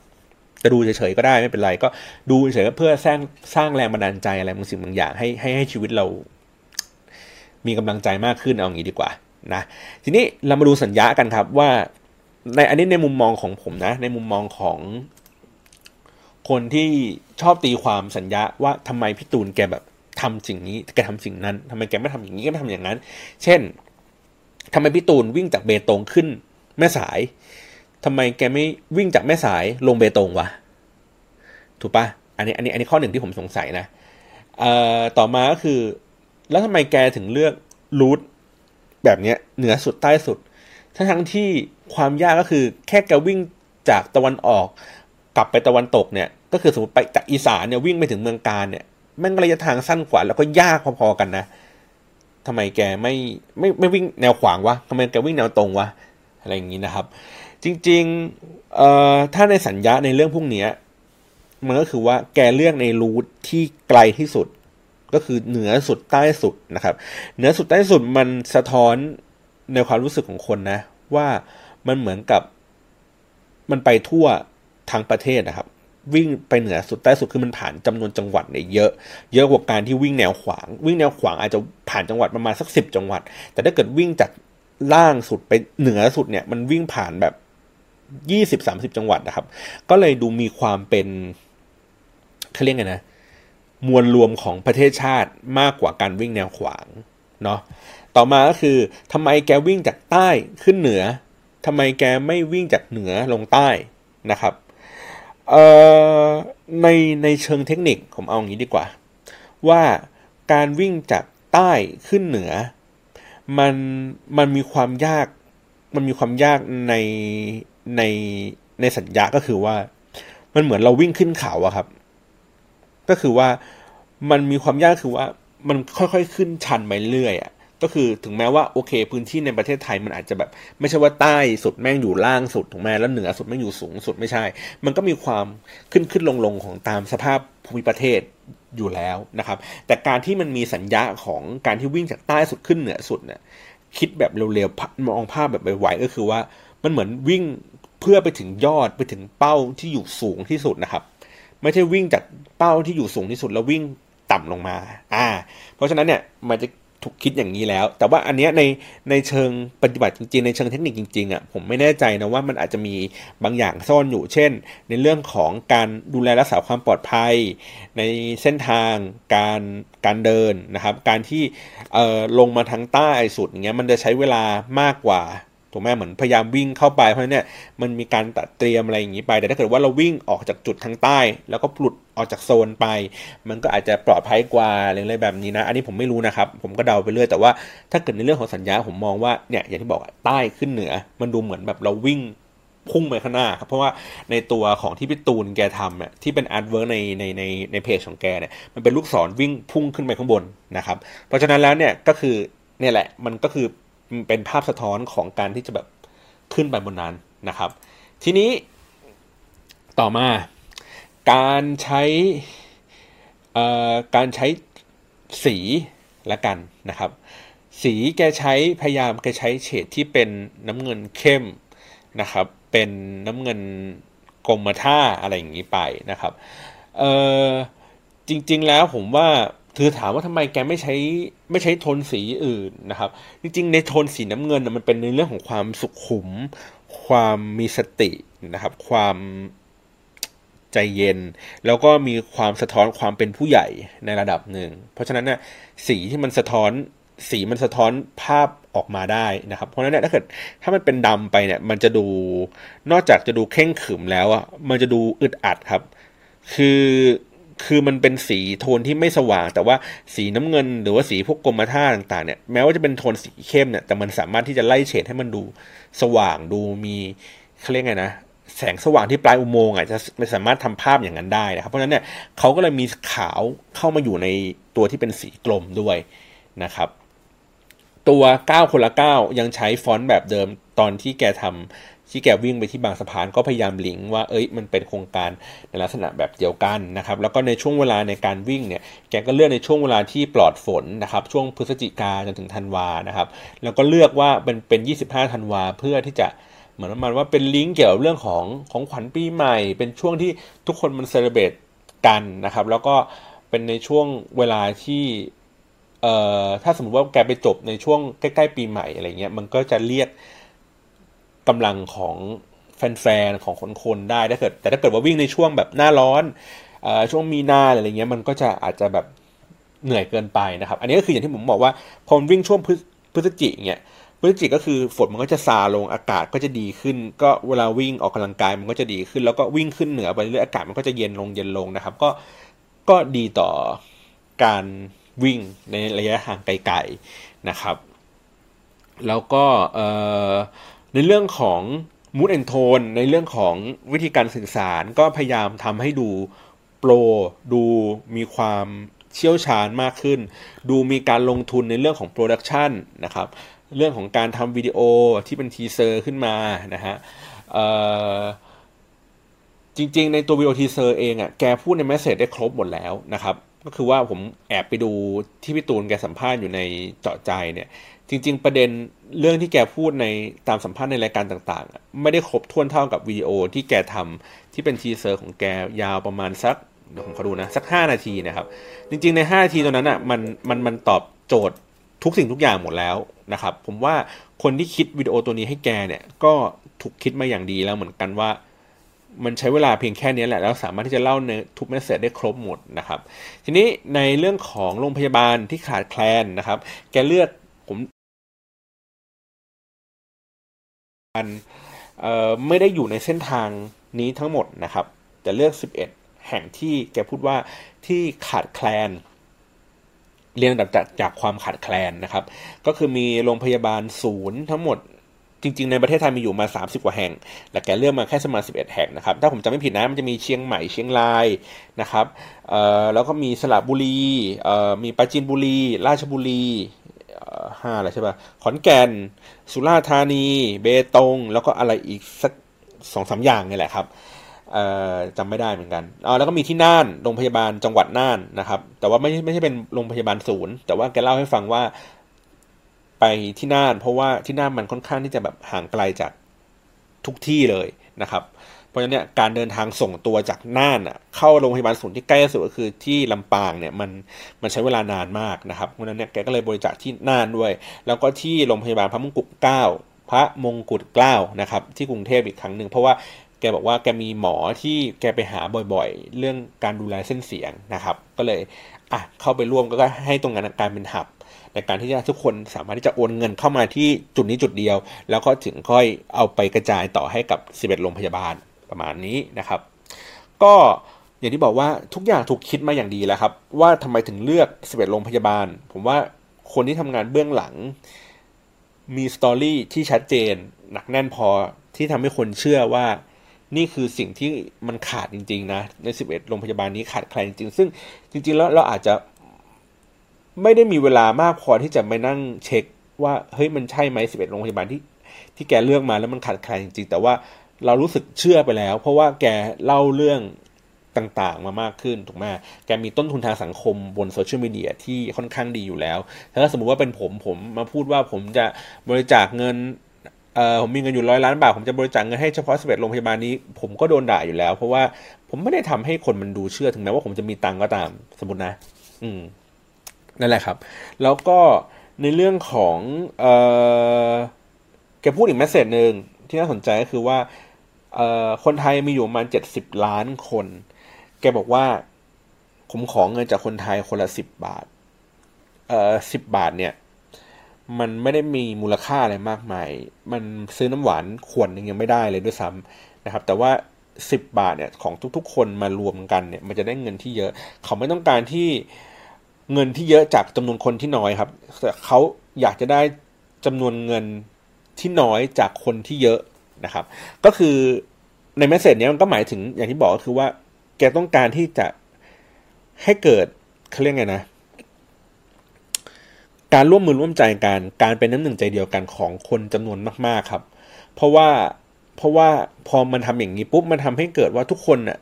จะดูเฉยๆก็ได้ไม่เป็นไรก็ดูเฉยๆเพื่อสร้างสร้างแรงบันดาลใจอะไรบางสิ่งบางอย่างให้ให้ให้ชีวิตเรา มีกำลังใจมากขึ้นเอาอางี้ดีกว่านะทีนี้เรามาดูสัญญากันครับว่า ในอันนี้ในมุมมองของผมนะ ในมุมมองของ คนที่ชอบตีความสัญญาว่าทำไมพี่ตูนแกแบบทำสิ่งนี้แกทำสิ่งนั้นทำไมแกไม่ทำอย่างนี้ก็ไม่ทำอย่างนั้น เช่นทำไมพี่ตูนวิ่งจากเบตงขึ้นแม่สาย ทำไมแกไม่วิ่งจากแม่สายลงเบตงวะ ถูกปะอันนี้อันนี้อันนี้ข้อหนึ่งที่ผมสงสัยนะเอ่อต่อมาก็คือ แล้วทำไมแกถึงเลือกรูทแบบเนี้ยเหนือสุดใต้สุด ทั้งทั้งที่ความยากก็คือแค่แกวิ่งจากตะวันออก กลับไปตะวันตกเนี่ย ก็คือสมมติไปจากอีสานเนี่ยวิ่งไปถึงเมืองการเนี่ยแม่งระยะทางสั้นกว่า แล้วก็ยากพอๆกันนะทำไมแกไม่ไม่ไม่วิ่งแนวขวางวะทำไมแกวิ่งแนวตรงวะอะไรอย่างนี้นะครับ จริงๆเอ่อถ้าในสัญญาในเรื่องพวกนี้มันก็คือว่าแกเลือกในรูทที่ไกลที่สุด ก็คือเหนือสุดใต้สุดนะครับ เหนือสุดใต้สุดมันสะท้อนในความรู้สึกของคนนะ ว่ามันเหมือนกับมันไปทั่วทั้งประเทศนะครับ วิ่งไปเหนือสุดใต้สุดคือมันผ่านจำนวนจังหวัดเนี่ยเยอะ เยอะกว่าการที่วิ่งแนวขวาง วิ่งแนวขวางอาจจะผ่านจังหวัดประมาณสักสิบจังหวัด แต่ถ้าเกิดวิ่งจากล่างสุดไปเหนือสุดเนี่ย มันวิ่งผ่านแบบ ยี่สิบสามสิบจังหวัดนะครับ ก็เลยดูมีความเป็นเขาเรียกไงนะ มวลรวมของประเทศชาติมากกว่าการวิ่งแนวขวางเนาะต่อมาก็คือทำไมแกวิ่งจากใต้ขึ้นเหนือทำไมแกไม่วิ่งจากเหนือลงใต้นะครับเอ่อในในเชิงเทคนิคผมเอาอย่างนี้ดีกว่า ว่าการวิ่งจากใต้ขึ้นเหนือ มันมันมีความยากมันมีความยากใน ในในสัญญาก็คือว่า มันเหมือนเราวิ่งขึ้นเขาอะครับ ก็คือว่ามันมีความยากคือว่ามันค่อยๆขึ้นชันไปเรื่อยอะก็คือถึงแม้ว่าโอเค พื้นที่ในประเทศไทยมันอาจจะแบบ ไม่ใช่ว่าใต้สุดแม่งอยู่ล่างสุดถูกไหมแล้วเหนือสุดแม่งอยู่สูงสุดไม่ใช่ มันก็มีความขึ้นขึ้นลงลงของตามสภาพภูมิประเทศอยู่แล้วนะครับ แต่การที่มันมีสัญญาของการที่วิ่งจากใต้สุดขึ้นเหนือสุดเนี่ยคิดแบบเร็วๆมองภาพแบบไวๆก็คือว่ามันเหมือนวิ่ง เพื่อไปถึงยอดไปถึงเป้าที่อยู่สูงที่สุดนะครับ ไม่ใช่วิ่งจากเป้าที่อยู่สูงที่สุดแล้ววิ่งต่ำลงมา อ่า เพราะฉะนั้นเนี่ยมันจะถูกคิดอย่างนี้แล้ว แต่ว่าอันเนี้ยในในเชิงปฏิบัติจริงๆ ในเชิงเทคนิคจริงๆอะผมไม่แน่ใจนะว่ามันอาจจะมีบางอย่างซ่อนอยู่ เช่น ในเรื่องของการดูแลรักษาความปลอดภัย ในเส้นทางการการเดินนะครับ การที่เอ่อลงมาทางใต้สุดอย่างเงี้ยมันจะใช้เวลามากกว่า ถูกไหมเหมือนพยายามวิ่งเข้าไปเพราะเนี่ยมันมีการตัดเตรียมอะไรอย่างนี้ไป แต่ถ้าเกิดว่าเราวิ่งออกจากจุดทางใต้ แล้วก็หลุดออกจากโซนไป มันก็อาจจะปลอดภัยกว่าอะไรแบบนี้นะ อันนี้ผมไม่รู้นะครับ ผมก็เดาไปเรื่อยแต่ว่าถ้าเกิดในเรื่องของสัญญาผมมองว่าเนี่ยอย่างที่บอกใต้ขึ้นเหนือ มันดูเหมือนแบบเราวิ่งพุ่งไปข้างหน้าครับเพราะว่าในตัวของที่พี่ตูนแกทำเนี่ยที่เป็น artwork ในในในในเพจของแกเนี่ยมันเป็นลูกศรวิ่งพุ่งขึ้นไปข้างบนนะครับเพราะฉะนั้นแล้วเนี่ยก็คือเนี่ยแหละมันก็คือ เป็นภาพสะท้อนของการที่จะแบบขึ้นไปบนนั้นนะครับ ทีนี้ต่อมาการใช้การใช้สีละกันนะครับ สีแกใช้พยายามแกใช้เฉดที่เป็นน้ำเงินเข้มนะครับ เป็นน้ำเงินกรมท่าอะไรอย่างนี้ไปนะครับเออจริงๆแล้วผมว่า คือถามว่าทำไมแกไม่ใช้ไม่ใช้โทนสีอื่นนะครับ จริงๆ ในโทนสีน้ำเงินมันเป็นในเรื่องของความสุขุม ความมีสตินะครับ ความใจเย็น แล้วก็มีความสะท้อนความเป็นผู้ใหญ่ในระดับหนึ่ง เพราะฉะนั้นเนี่ยสีที่มันสะท้อนสีมันสะท้อนภาพออกมาได้นะครับ เพราะฉะนั้นเนี่ยถ้าเกิดถ้ามันเป็นดำไปเนี่ย มันจะดูนอกจากจะดูเข่งขึมแล้วอะมันจะดูอึดอัดครับ คือ คือมันเป็นสีโทนที่ไม่สว่าง แต่ว่าสีน้ำเงิน หรือว่าสีพวกกรมท่าต่างๆเนี่ยแม้ว่าจะเป็นโทนสีเข้มเนี่ยแต่มันสามารถที่จะไล่เฉดให้มันดูสว่างดูมีเขาเรียกไงนะแสงสว่างที่ปลายอุโมงค์อะจะไม่สามารถทำภาพอย่างนั้นได้นะครับเพราะฉะนั้นเนี่ยเขาก็เลยมีขาวเข้ามาอยู่ในตัวที่เป็นสีกลมด้วยนะครับ ตัว 9 คนละ 9 ยังใช้ฟอนต์แบบเดิมตอนที่แกทำที่แกวิ่งไปที่บางสะพานก็พยายามลิงก์ว่าเอ้ยมันเป็นโครงการในลักษณะแบบเดียวกันนะครับ แล้วก็ในช่วงเวลาในการวิ่งเนี่ยแกก็เลือกในช่วงเวลาที่ปลอดฝนนะครับช่วงพฤศจิกาจนถึงธันวานะครับ แล้วก็เลือกว่าเป็นเป็น 25 ธันวาเพื่อที่จะเหมือนประมาณว่าเป็นลิงก์เกี่ยวกับเรื่องของของขวัญปีใหม่ เป็นช่วงที่ทุกคนมันเซเลบรตกันนะครับ แล้วก็เป็นในช่วงเวลาที่ เอ่อถ้าสมมติว่าแกไปจบในช่วงใกล้ๆปีใหม่อะไรเงี้ยมันก็จะเรียกกำลังของแฟนๆของคนคนได้ถ้าเกิดแต่ถ้าเกิดว่าวิ่งในช่วงแบบหน้าร้อนเอ่อช่วงมีนาอะไรเงี้ยมันก็จะอาจจะแบบเหนื่อยเกินไปนะครับ อันนี้ก็คืออย่างที่ผมบอกว่าพอวิ่งช่วงพฤศจิกเงี้ยพฤศจิกก็คือฝนมันก็จะซาลงอากาศก็จะดีขึ้น ก็เวลาวิ่งออกกำลังกายมันก็จะดีขึ้น แล้วก็วิ่งขึ้นเหนือไปเรื่อยอากาศมันก็จะเย็นลงเย็นลงนะครับ ก็ก็ดีต่อการ วิ่งในระยะห่างไกลๆนะครับ แล้วก็ในเรื่องของ mood and tone ในเรื่องของวิธีการสื่อสารก็พยายามทำให้ดู pro ดูมีความเชี่ยวชาญมากขึ้น ดูมีการลงทุนในเรื่องของ production นะครับ เรื่องของการทำวิดีโอที่เป็น teaser ขึ้นมานะฮะจริงๆ ในตัววิดีโอ teaser เองอะแกพูดใน message ได้ครบหมดแล้วนะครับ ก็คือว่าผมแอบไปดูที่พี่ตูนแกสัมภาษณ์อยู่ในเจาะใจเนี่ย จริง ๆ ประเด็นเรื่องที่แกพูดในตามสัมภาษณ์ในรายการต่างๆ ไม่ได้ครบถ้วนเท่ากับวิดีโอที่แกทำที่เป็นทีเซอร์ของแกยาวประมาณสักเดี๋ยวผมขอดูนะ สัก 5 นาทีนะครับ จริง ๆ ใน 5 นาทีตรงนั้นอะมันมันมันตอบโจทย์ทุกสิ่งทุกอย่างหมดแล้วนะครับ ผมว่าคนที่คิดวิดีโอตัวนี้ให้แกเนี่ยก็ถูกคิดมาอย่างดีแล้วเหมือนกันว่า มันใช้เวลาเพียงแค่นี้แหละ แล้วสามารถที่จะเล่าในทุกเมสเซจได้ครบหมดนะครับ ทีนี้ในเรื่องของโรงพยาบาลที่ขาดแคลนนะครับ แกเลือกผมเอ่อไม่ได้อยู่ในเส้นทางนี้ทั้งหมดนะครับ แต่เลือก 11 แห่งที่แกพูดว่าที่ขาดแคลนเรียงดับจากจากความขาดแคลนนะครับ ก็คือมีโรงพยาบาลศูนย์ทั้งหมด จริง ๆ ในประเทศไทยมีอยู่มา 30 กว่าแห่งแต่แกเลือกมาแค่สมา11แห่งนะครับ ถ้าผมจำไม่ผิดนะมันจะมีเชียงใหม่เชียงรายนะครับเอ่อแล้วก็มีสระบุรีเอ่อมีปราจีนบุรี ราชบุรีห้าอะไรใช่ป่ะขอนแก่น สุราษฎร์ธานี เบตง แล้วก็อะไรอีกสักสองสาอย่างนี่แหละครับจำไม่ได้เหมือนกันอ๋อแล้วก็มีที่น่านโรงพยาบาลจังหวัดน่านนะครับ แต่ว่าไม่ใช่ไม่ใช่เป็นโรงพยาบาลศูนย์ แต่ว่าแกเล่าให้ฟังว่า ไปที่น่าน เพราะว่าที่น่านมันค่อนข้างที่จะแบบห่างไกลจากทุกที่เลยนะครับ เพราะฉะนั้นเนี่ยการเดินทางส่งตัวจากน่านอะเข้าโรงพยาบาลศูนย์ที่ใกล้สุดก็คือที่ลำปางเนี่ยมันมันใช้เวลานานมากนะครับเพราะฉะนั้นเนี่ยแกก็เลยบริจาคที่น่านด้วย แล้วก็ที่โรงพยาบาลพระมงกุฎเกล้าพระมงกุฎเกล้านะครับที่กรุงเทพอีกครั้งหนึ่งเพราะว่าแกบอกว่าแกมีหมอที่แกไปหาบ่อยๆ เรื่องการดูแลเส้นเสียงนะครับ ก็เลยอะเข้าไปร่วมก็ให้ตรงนั้นการเป็นหับ ในการที่จะทุกคนสามารถที่จะโอนเงินเข้ามาที่จุดนี้จุดเดียว แล้วก็ถึงค่อยเอาไปกระจายต่อให้กับ 11 โรงพยาบาลประมาณนี้นะครับ ก็อย่างที่บอกว่าทุกอย่างถูกคิดมาอย่างดีแล้วครับ ว่าทำไมถึงเลือก 11 โรงพยาบาล ผมว่าคนที่ทำงานเบื้องหลัง มีสตอรี่ที่ชัดเจน หนักแน่นพอที่ทำให้คนเชื่อว่านี่คือสิ่งที่มันขาดจริง ๆ นะ ใน 11 โรงพยาบาลนี้ขาดใครจริงๆซึ่งจริง ๆ แล้วเราอาจจะ ไม่ได้มีเวลามากพอที่จะไปนั่งเช็ค ว่าเฮ้ยมันใช่ไหม11โรงพยาบาลที่ที่แกเลือกมาแล้วมันขาดใครจริงๆ แต่ว่าเรารู้สึกเชื่อไปแล้ว เพราะว่าแกเล่าเรื่องต่างๆ มามากขึ้นถูกไหมแกมีต้นทุนทางสังคมบนโซเชียลมีเดียที่ค่อนข้างดีอยู่แล้ว ถ้าสมมุติว่าเป็นผมผมมาพูดว่าผมจะบริจาคเงินเออผมมีเงินอยู่ร้อยล้านบาท ผมจะบริจาคเงินให้เฉพาะสเปดโรงพยาบาลนี้ ผมก็โดนด่าอยู่แล้ว เพราะว่าผมไม่ได้ทำให้คนมันดูเชื่อถึงแม้ว่าผมจะมีตังก็ตาม สมมตินะ อืม นั่นแหละครับ แล้วก็ในเรื่องของเออแกพูดอีกแมสเซจหนึ่งที่น่าสนใจก็คือว่าเออคนไทยมีอยู่ประมาณเจ็ดสิบล้านคน แกบอกว่าผมขอเงินจากคนไทยคนละสิบบาทเออสิบบาทเนี่ยมันไม่ได้มีมูลค่าอะไรมากมาย มันซื้อน้ำหวานขวดหนึ่งยังไม่ได้เลยด้วยซ้ำนะครับ แต่ว่าสิบบาทเนี่ยของทุกๆ คนมารวมกันเนี่ย มันจะได้เงินที่เยอะ เขาไม่ต้องการที่ เงินที่เยอะจากจำนวนคนที่น้อยครับแต่เขาอยากจะได้จำนวนเงินที่น้อยจากคนที่เยอะนะครับ ก็คือในเมสเซจนี้มันก็หมายถึงอย่างที่บอกก็คือว่า แกต้องการที่จะให้เกิดเขาเรียกไงนะ การร่วมมือร่วมใจกันการเป็นน้ำหนึ่งใจเดียวกันของคนจำนวนมาก ๆครับ เพราะว่า เพราะว่าพอมันทำอย่างนี้ปุ๊บมันทำให้เกิดว่าทุกคนน่ะ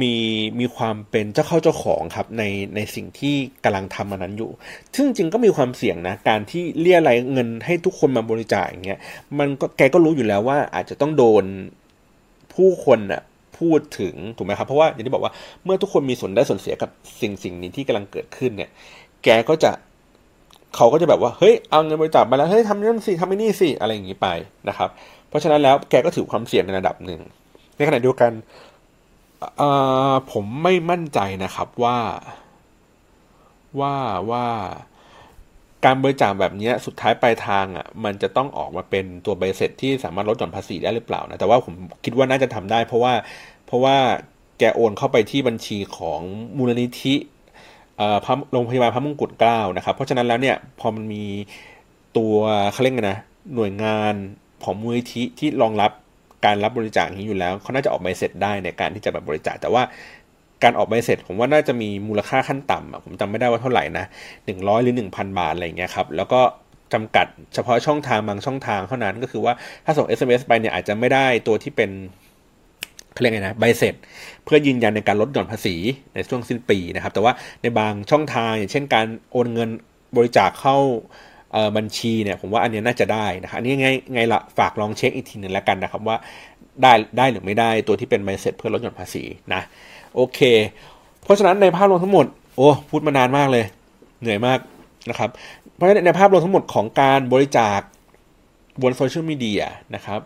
มีมีความเป็นเจ้าเข้าเจ้าของครับในในสิ่งที่กำลังทำมันนั้นอยู่ ซึ่งจริงก็มีความเสี่ยงนะการที่เรียอะไรเงินให้ทุกคนมาบริจาคอย่างเงี้ยมันก็แกก็รู้อยู่แล้วว่าอาจจะต้องโดนผู้คนน่ะพูดถึงถูกไหมครับเพราะว่าอย่างที่บอกว่าเมื่อทุกคนมีส่วนได้ส่วนเสียกับสิ่งสิ่งนี้ที่กำลังเกิดขึ้นเนี่ย แกก็จะเขาก็จะแบบว่าเฮ้ยเอาเงินบริจาคมาแล้วเฮ้ยทำนั่นสิทำนี่สิอะไรอย่างนี้ไปนะครับ ราะฉะนั้นแล้วแกก็ถือความเสี่ยงในระดับหนึ่ง ในขณะเดียวกันผมไม่มั่นใจนะครับว่าว่าว่าการบริจาคแบบนี้สุดท้ายปลายทางอะมันจะต้องออกมาเป็นตัวใบเสร็จที่สามารถลดหย่อนภาษีได้หรือเปล่านะแต่ว่าผมคิดว่าน่าจะทำได้ เพราะว่าเพราะว่าแกโอนเข้าไปที่บัญชีของมูลนิธิโรงพยาบาลพระมงกุฎเกล้านะครับ เพราะฉะนั้นแล้วเนี่ยพอมันมีตัวเขาเรียกไงนะหน่วยงาน ของมูลนิธิที่รองรับการรับบริจาคนี้อยู่แล้วเขาน่าจะออกใบเสร็จได้ในการที่จะแบบบริจาคแต่ว่าการออกใบเสร็จผมว่าน่าจะมีมูลค่าขั้นต่ำผมจำไม่ได้ว่าเท่าไหร่นะหนึ่งร้อยหรือหนึ่งพันบาทอะไรเงี้ยครับแล้วก็จำกัดเฉพาะช่องทางบางช่องทางเท่านั้นก็คือว่าถ้าส่ง SMS ไปเนี่ยอาจจะไม่ได้ตัวที่เป็นเขาเรียกไงนะใบเสร็จ เพื่อยืนยันในการลดหย่อนภาษีในช่วงสิ้นปีนะครับ แต่ว่าในบางช่องทางอย่างเช่นการโอนเงินบริจาคเข้า บัญชีเนี่ยผมว่าอันนี้น่าจะได้นะครับอันนี้ไงไงละฝากลองเช็คอีกทีหนึ่งแล้วกันนะครับว่าได้ได้หรือไม่ได้ตัวที่เป็นไมเซ็ตเพื่อลดหย่อนภาษีนะโอเค เพราะฉะนั้นในภาพรวมทั้งหมดโอ้พูดมานานมากเลย เหนื่อยมากนะครับ เพราะฉะนั้นในภาพรวมทั้งหมดของการบริจาคบนโซเชียลมีเดียนะครับ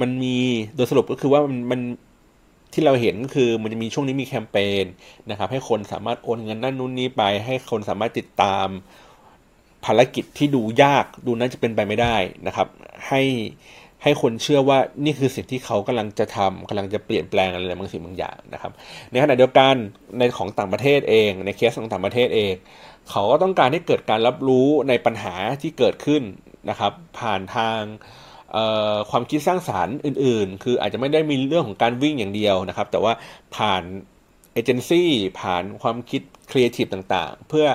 มันมีโดยสรุปก็คือว่ามันมันที่เราเห็นก็คือมันจะมีช่วงนี้มีแคมเปญนะครับ ให้คนสามารถโอนเงินนั่นนู่นนี้ไป ให้คนสามารถติดตาม ภารกิจที่ดูยากดูน่าจะเป็นไปไม่ได้นะครับ ให้ให้คนเชื่อว่านี่คือสิ่งที่เขากำลังจะทำกำลังจะเปลี่ยนแปลงอะไรบางสิ่งบางอย่างนะครับ ในขณะเดียวกันในของต่างประเทศเอง ในเคสของต่างประเทศเอง เขาก็ต้องการให้เกิดการรับรู้ในปัญหาที่เกิดขึ้นนะครับ ผ่านทางความคิดสร้างสรรค์อื่น ๆ คืออาจจะไม่ได้มีเรื่องของการวิ่งอย่างเดียวนะครับ แต่ว่าผ่านเอเจนซี่ผ่านความคิดครีเอทีฟต่างๆ เพื่อ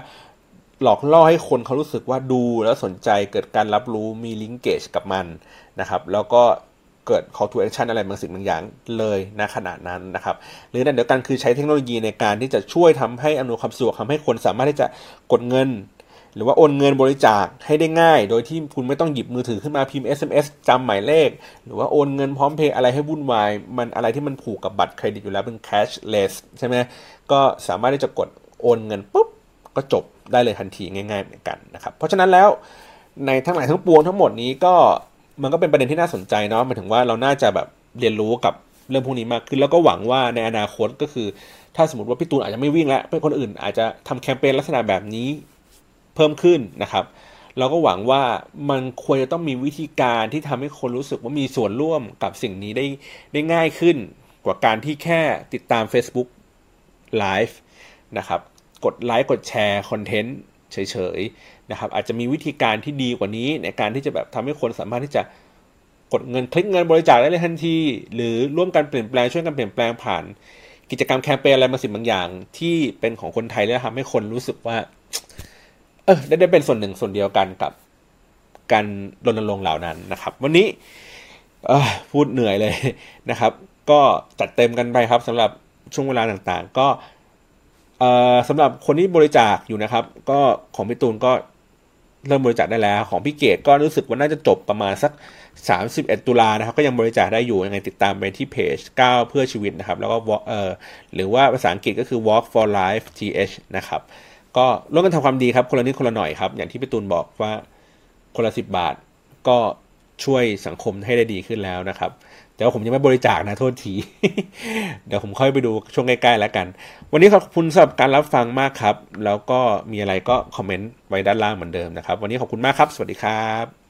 หลอกล่อให้คนเขารู้สึกว่าดูแล้วสนใจเกิดการรับรู้มี linkage กับมันนะครับ แล้วก็เกิด call to action อะไรบางสิ่งบางอย่างเลยนะขนาดนั้นนะครับ หรือในเดียวกันคือใช้เทคโนโลยีในการที่จะช่วยทำให้อำนวยความสะดวกทำให้คนสามารถที่จะกดเงิน หรือว่าโอนเงินบริจาคให้ได้ง่าย โดยที่คุณไม่ต้องหยิบมือถือขึ้นมาพิมพ์ SMS จำหมายเลข หรือว่าโอนเงินพร้อมเพย์อะไรให้วุ่นวาย มันอะไรที่มันผูกกับบัตรเครดิตอยู่แล้วเป็น cashless ใช่ไหมก็สามารถที่จะกดโอนเงินปุ๊บก็จบ ได้เลยทันทีง่ายๆเหมือนกันนะครับเพราะฉะนั้นแล้วในทั้งหลายทั้งปวงทั้งหมดนี้ก็มันก็เป็นประเด็นที่น่าสนใจเนาะหมายถึงว่าเราน่าจะแบบเรียนรู้กับเรื่องพวกนี้มากขึ้นแล้วก็หวังว่าในอนาคตก็คือ ถ้าสมมติว่าพี่ตูนอาจจะไม่วิ่งแล้วเป็นคนอื่นอาจจะทำแคมเปญลักษณะแบบนี้เพิ่มขึ้นนะครับเราก็หวังว่ามันควรจะต้องมีวิธีการที่ทำให้คนรู้สึกว่ามีส่วนร่วมกับสิ่งนี้ได้ได้ง่ายขึ้น กว่าการที่แค่ติดตาม Facebook Live นะครับ กดไลค์กดแชร์คอนเทนต์เฉยๆนะครับอาจจะมีวิธีการที่ดีกว่านี้ในการที่จะแบบทำให้คนสามารถที่จะกดเงินคลิกเงินบริจาคได้เลยทันที หรือร่วมกันเปลี่ยนแปลงช่วยกันเปลี่ยนแปลงผ่าน กิจกรรมแคมเปญอะไรบางสิ่งบางอย่าง ที่เป็นของคนไทยแล้วทำให้คนรู้สึกว่า เออได้ได้เป็นส่วนหนึ่งส่วนเดียวกันกับการรณรงค์เหล่านั้นนะครับ วันนี้พูดเหนื่อยเลยนะครับ ก็จัดเต็มกันไปครับสำหรับช่วงเวลาต่างๆ ก็ สำหรับคนที่บริจาคอยู่นะครับ ก็ของพี่ตูนก็เริ่มบริจาคได้แล้ว ของพี่เกดก็รู้สึกว่าน่าจะจบประมาณสัก 31 ตุลานะครับ ก็ยังบริจาคได้อยู่ยังไงติดตามไปที่เพจ 9 เพื่อชีวิตนะครับ แล้วก็เอ่อหรือว่าภาษาอังกฤษก็คือ walk for life th นะครับ ก็ร่วมกันทำความดีครับ คนละนิดคนละหน่อยครับ อย่างที่พี่ตูนบอกว่าคนละสิบบาท ก็ช่วยสังคมให้ได้ดีขึ้นแล้วนะครับ แต่ว่าผมยังไม่บริจาคนะโทษที เดี๋ยวผมค่อยไปดูช่วงใกล้ๆแล้วกัน วันนี้ขอบคุณสำหรับการรับฟังมากครับ แล้วก็มีอะไรก็คอมเมนต์ไว้ด้านล่างเหมือนเดิมนะครับ วันนี้ขอบคุณมากครับ สวัสดีครับ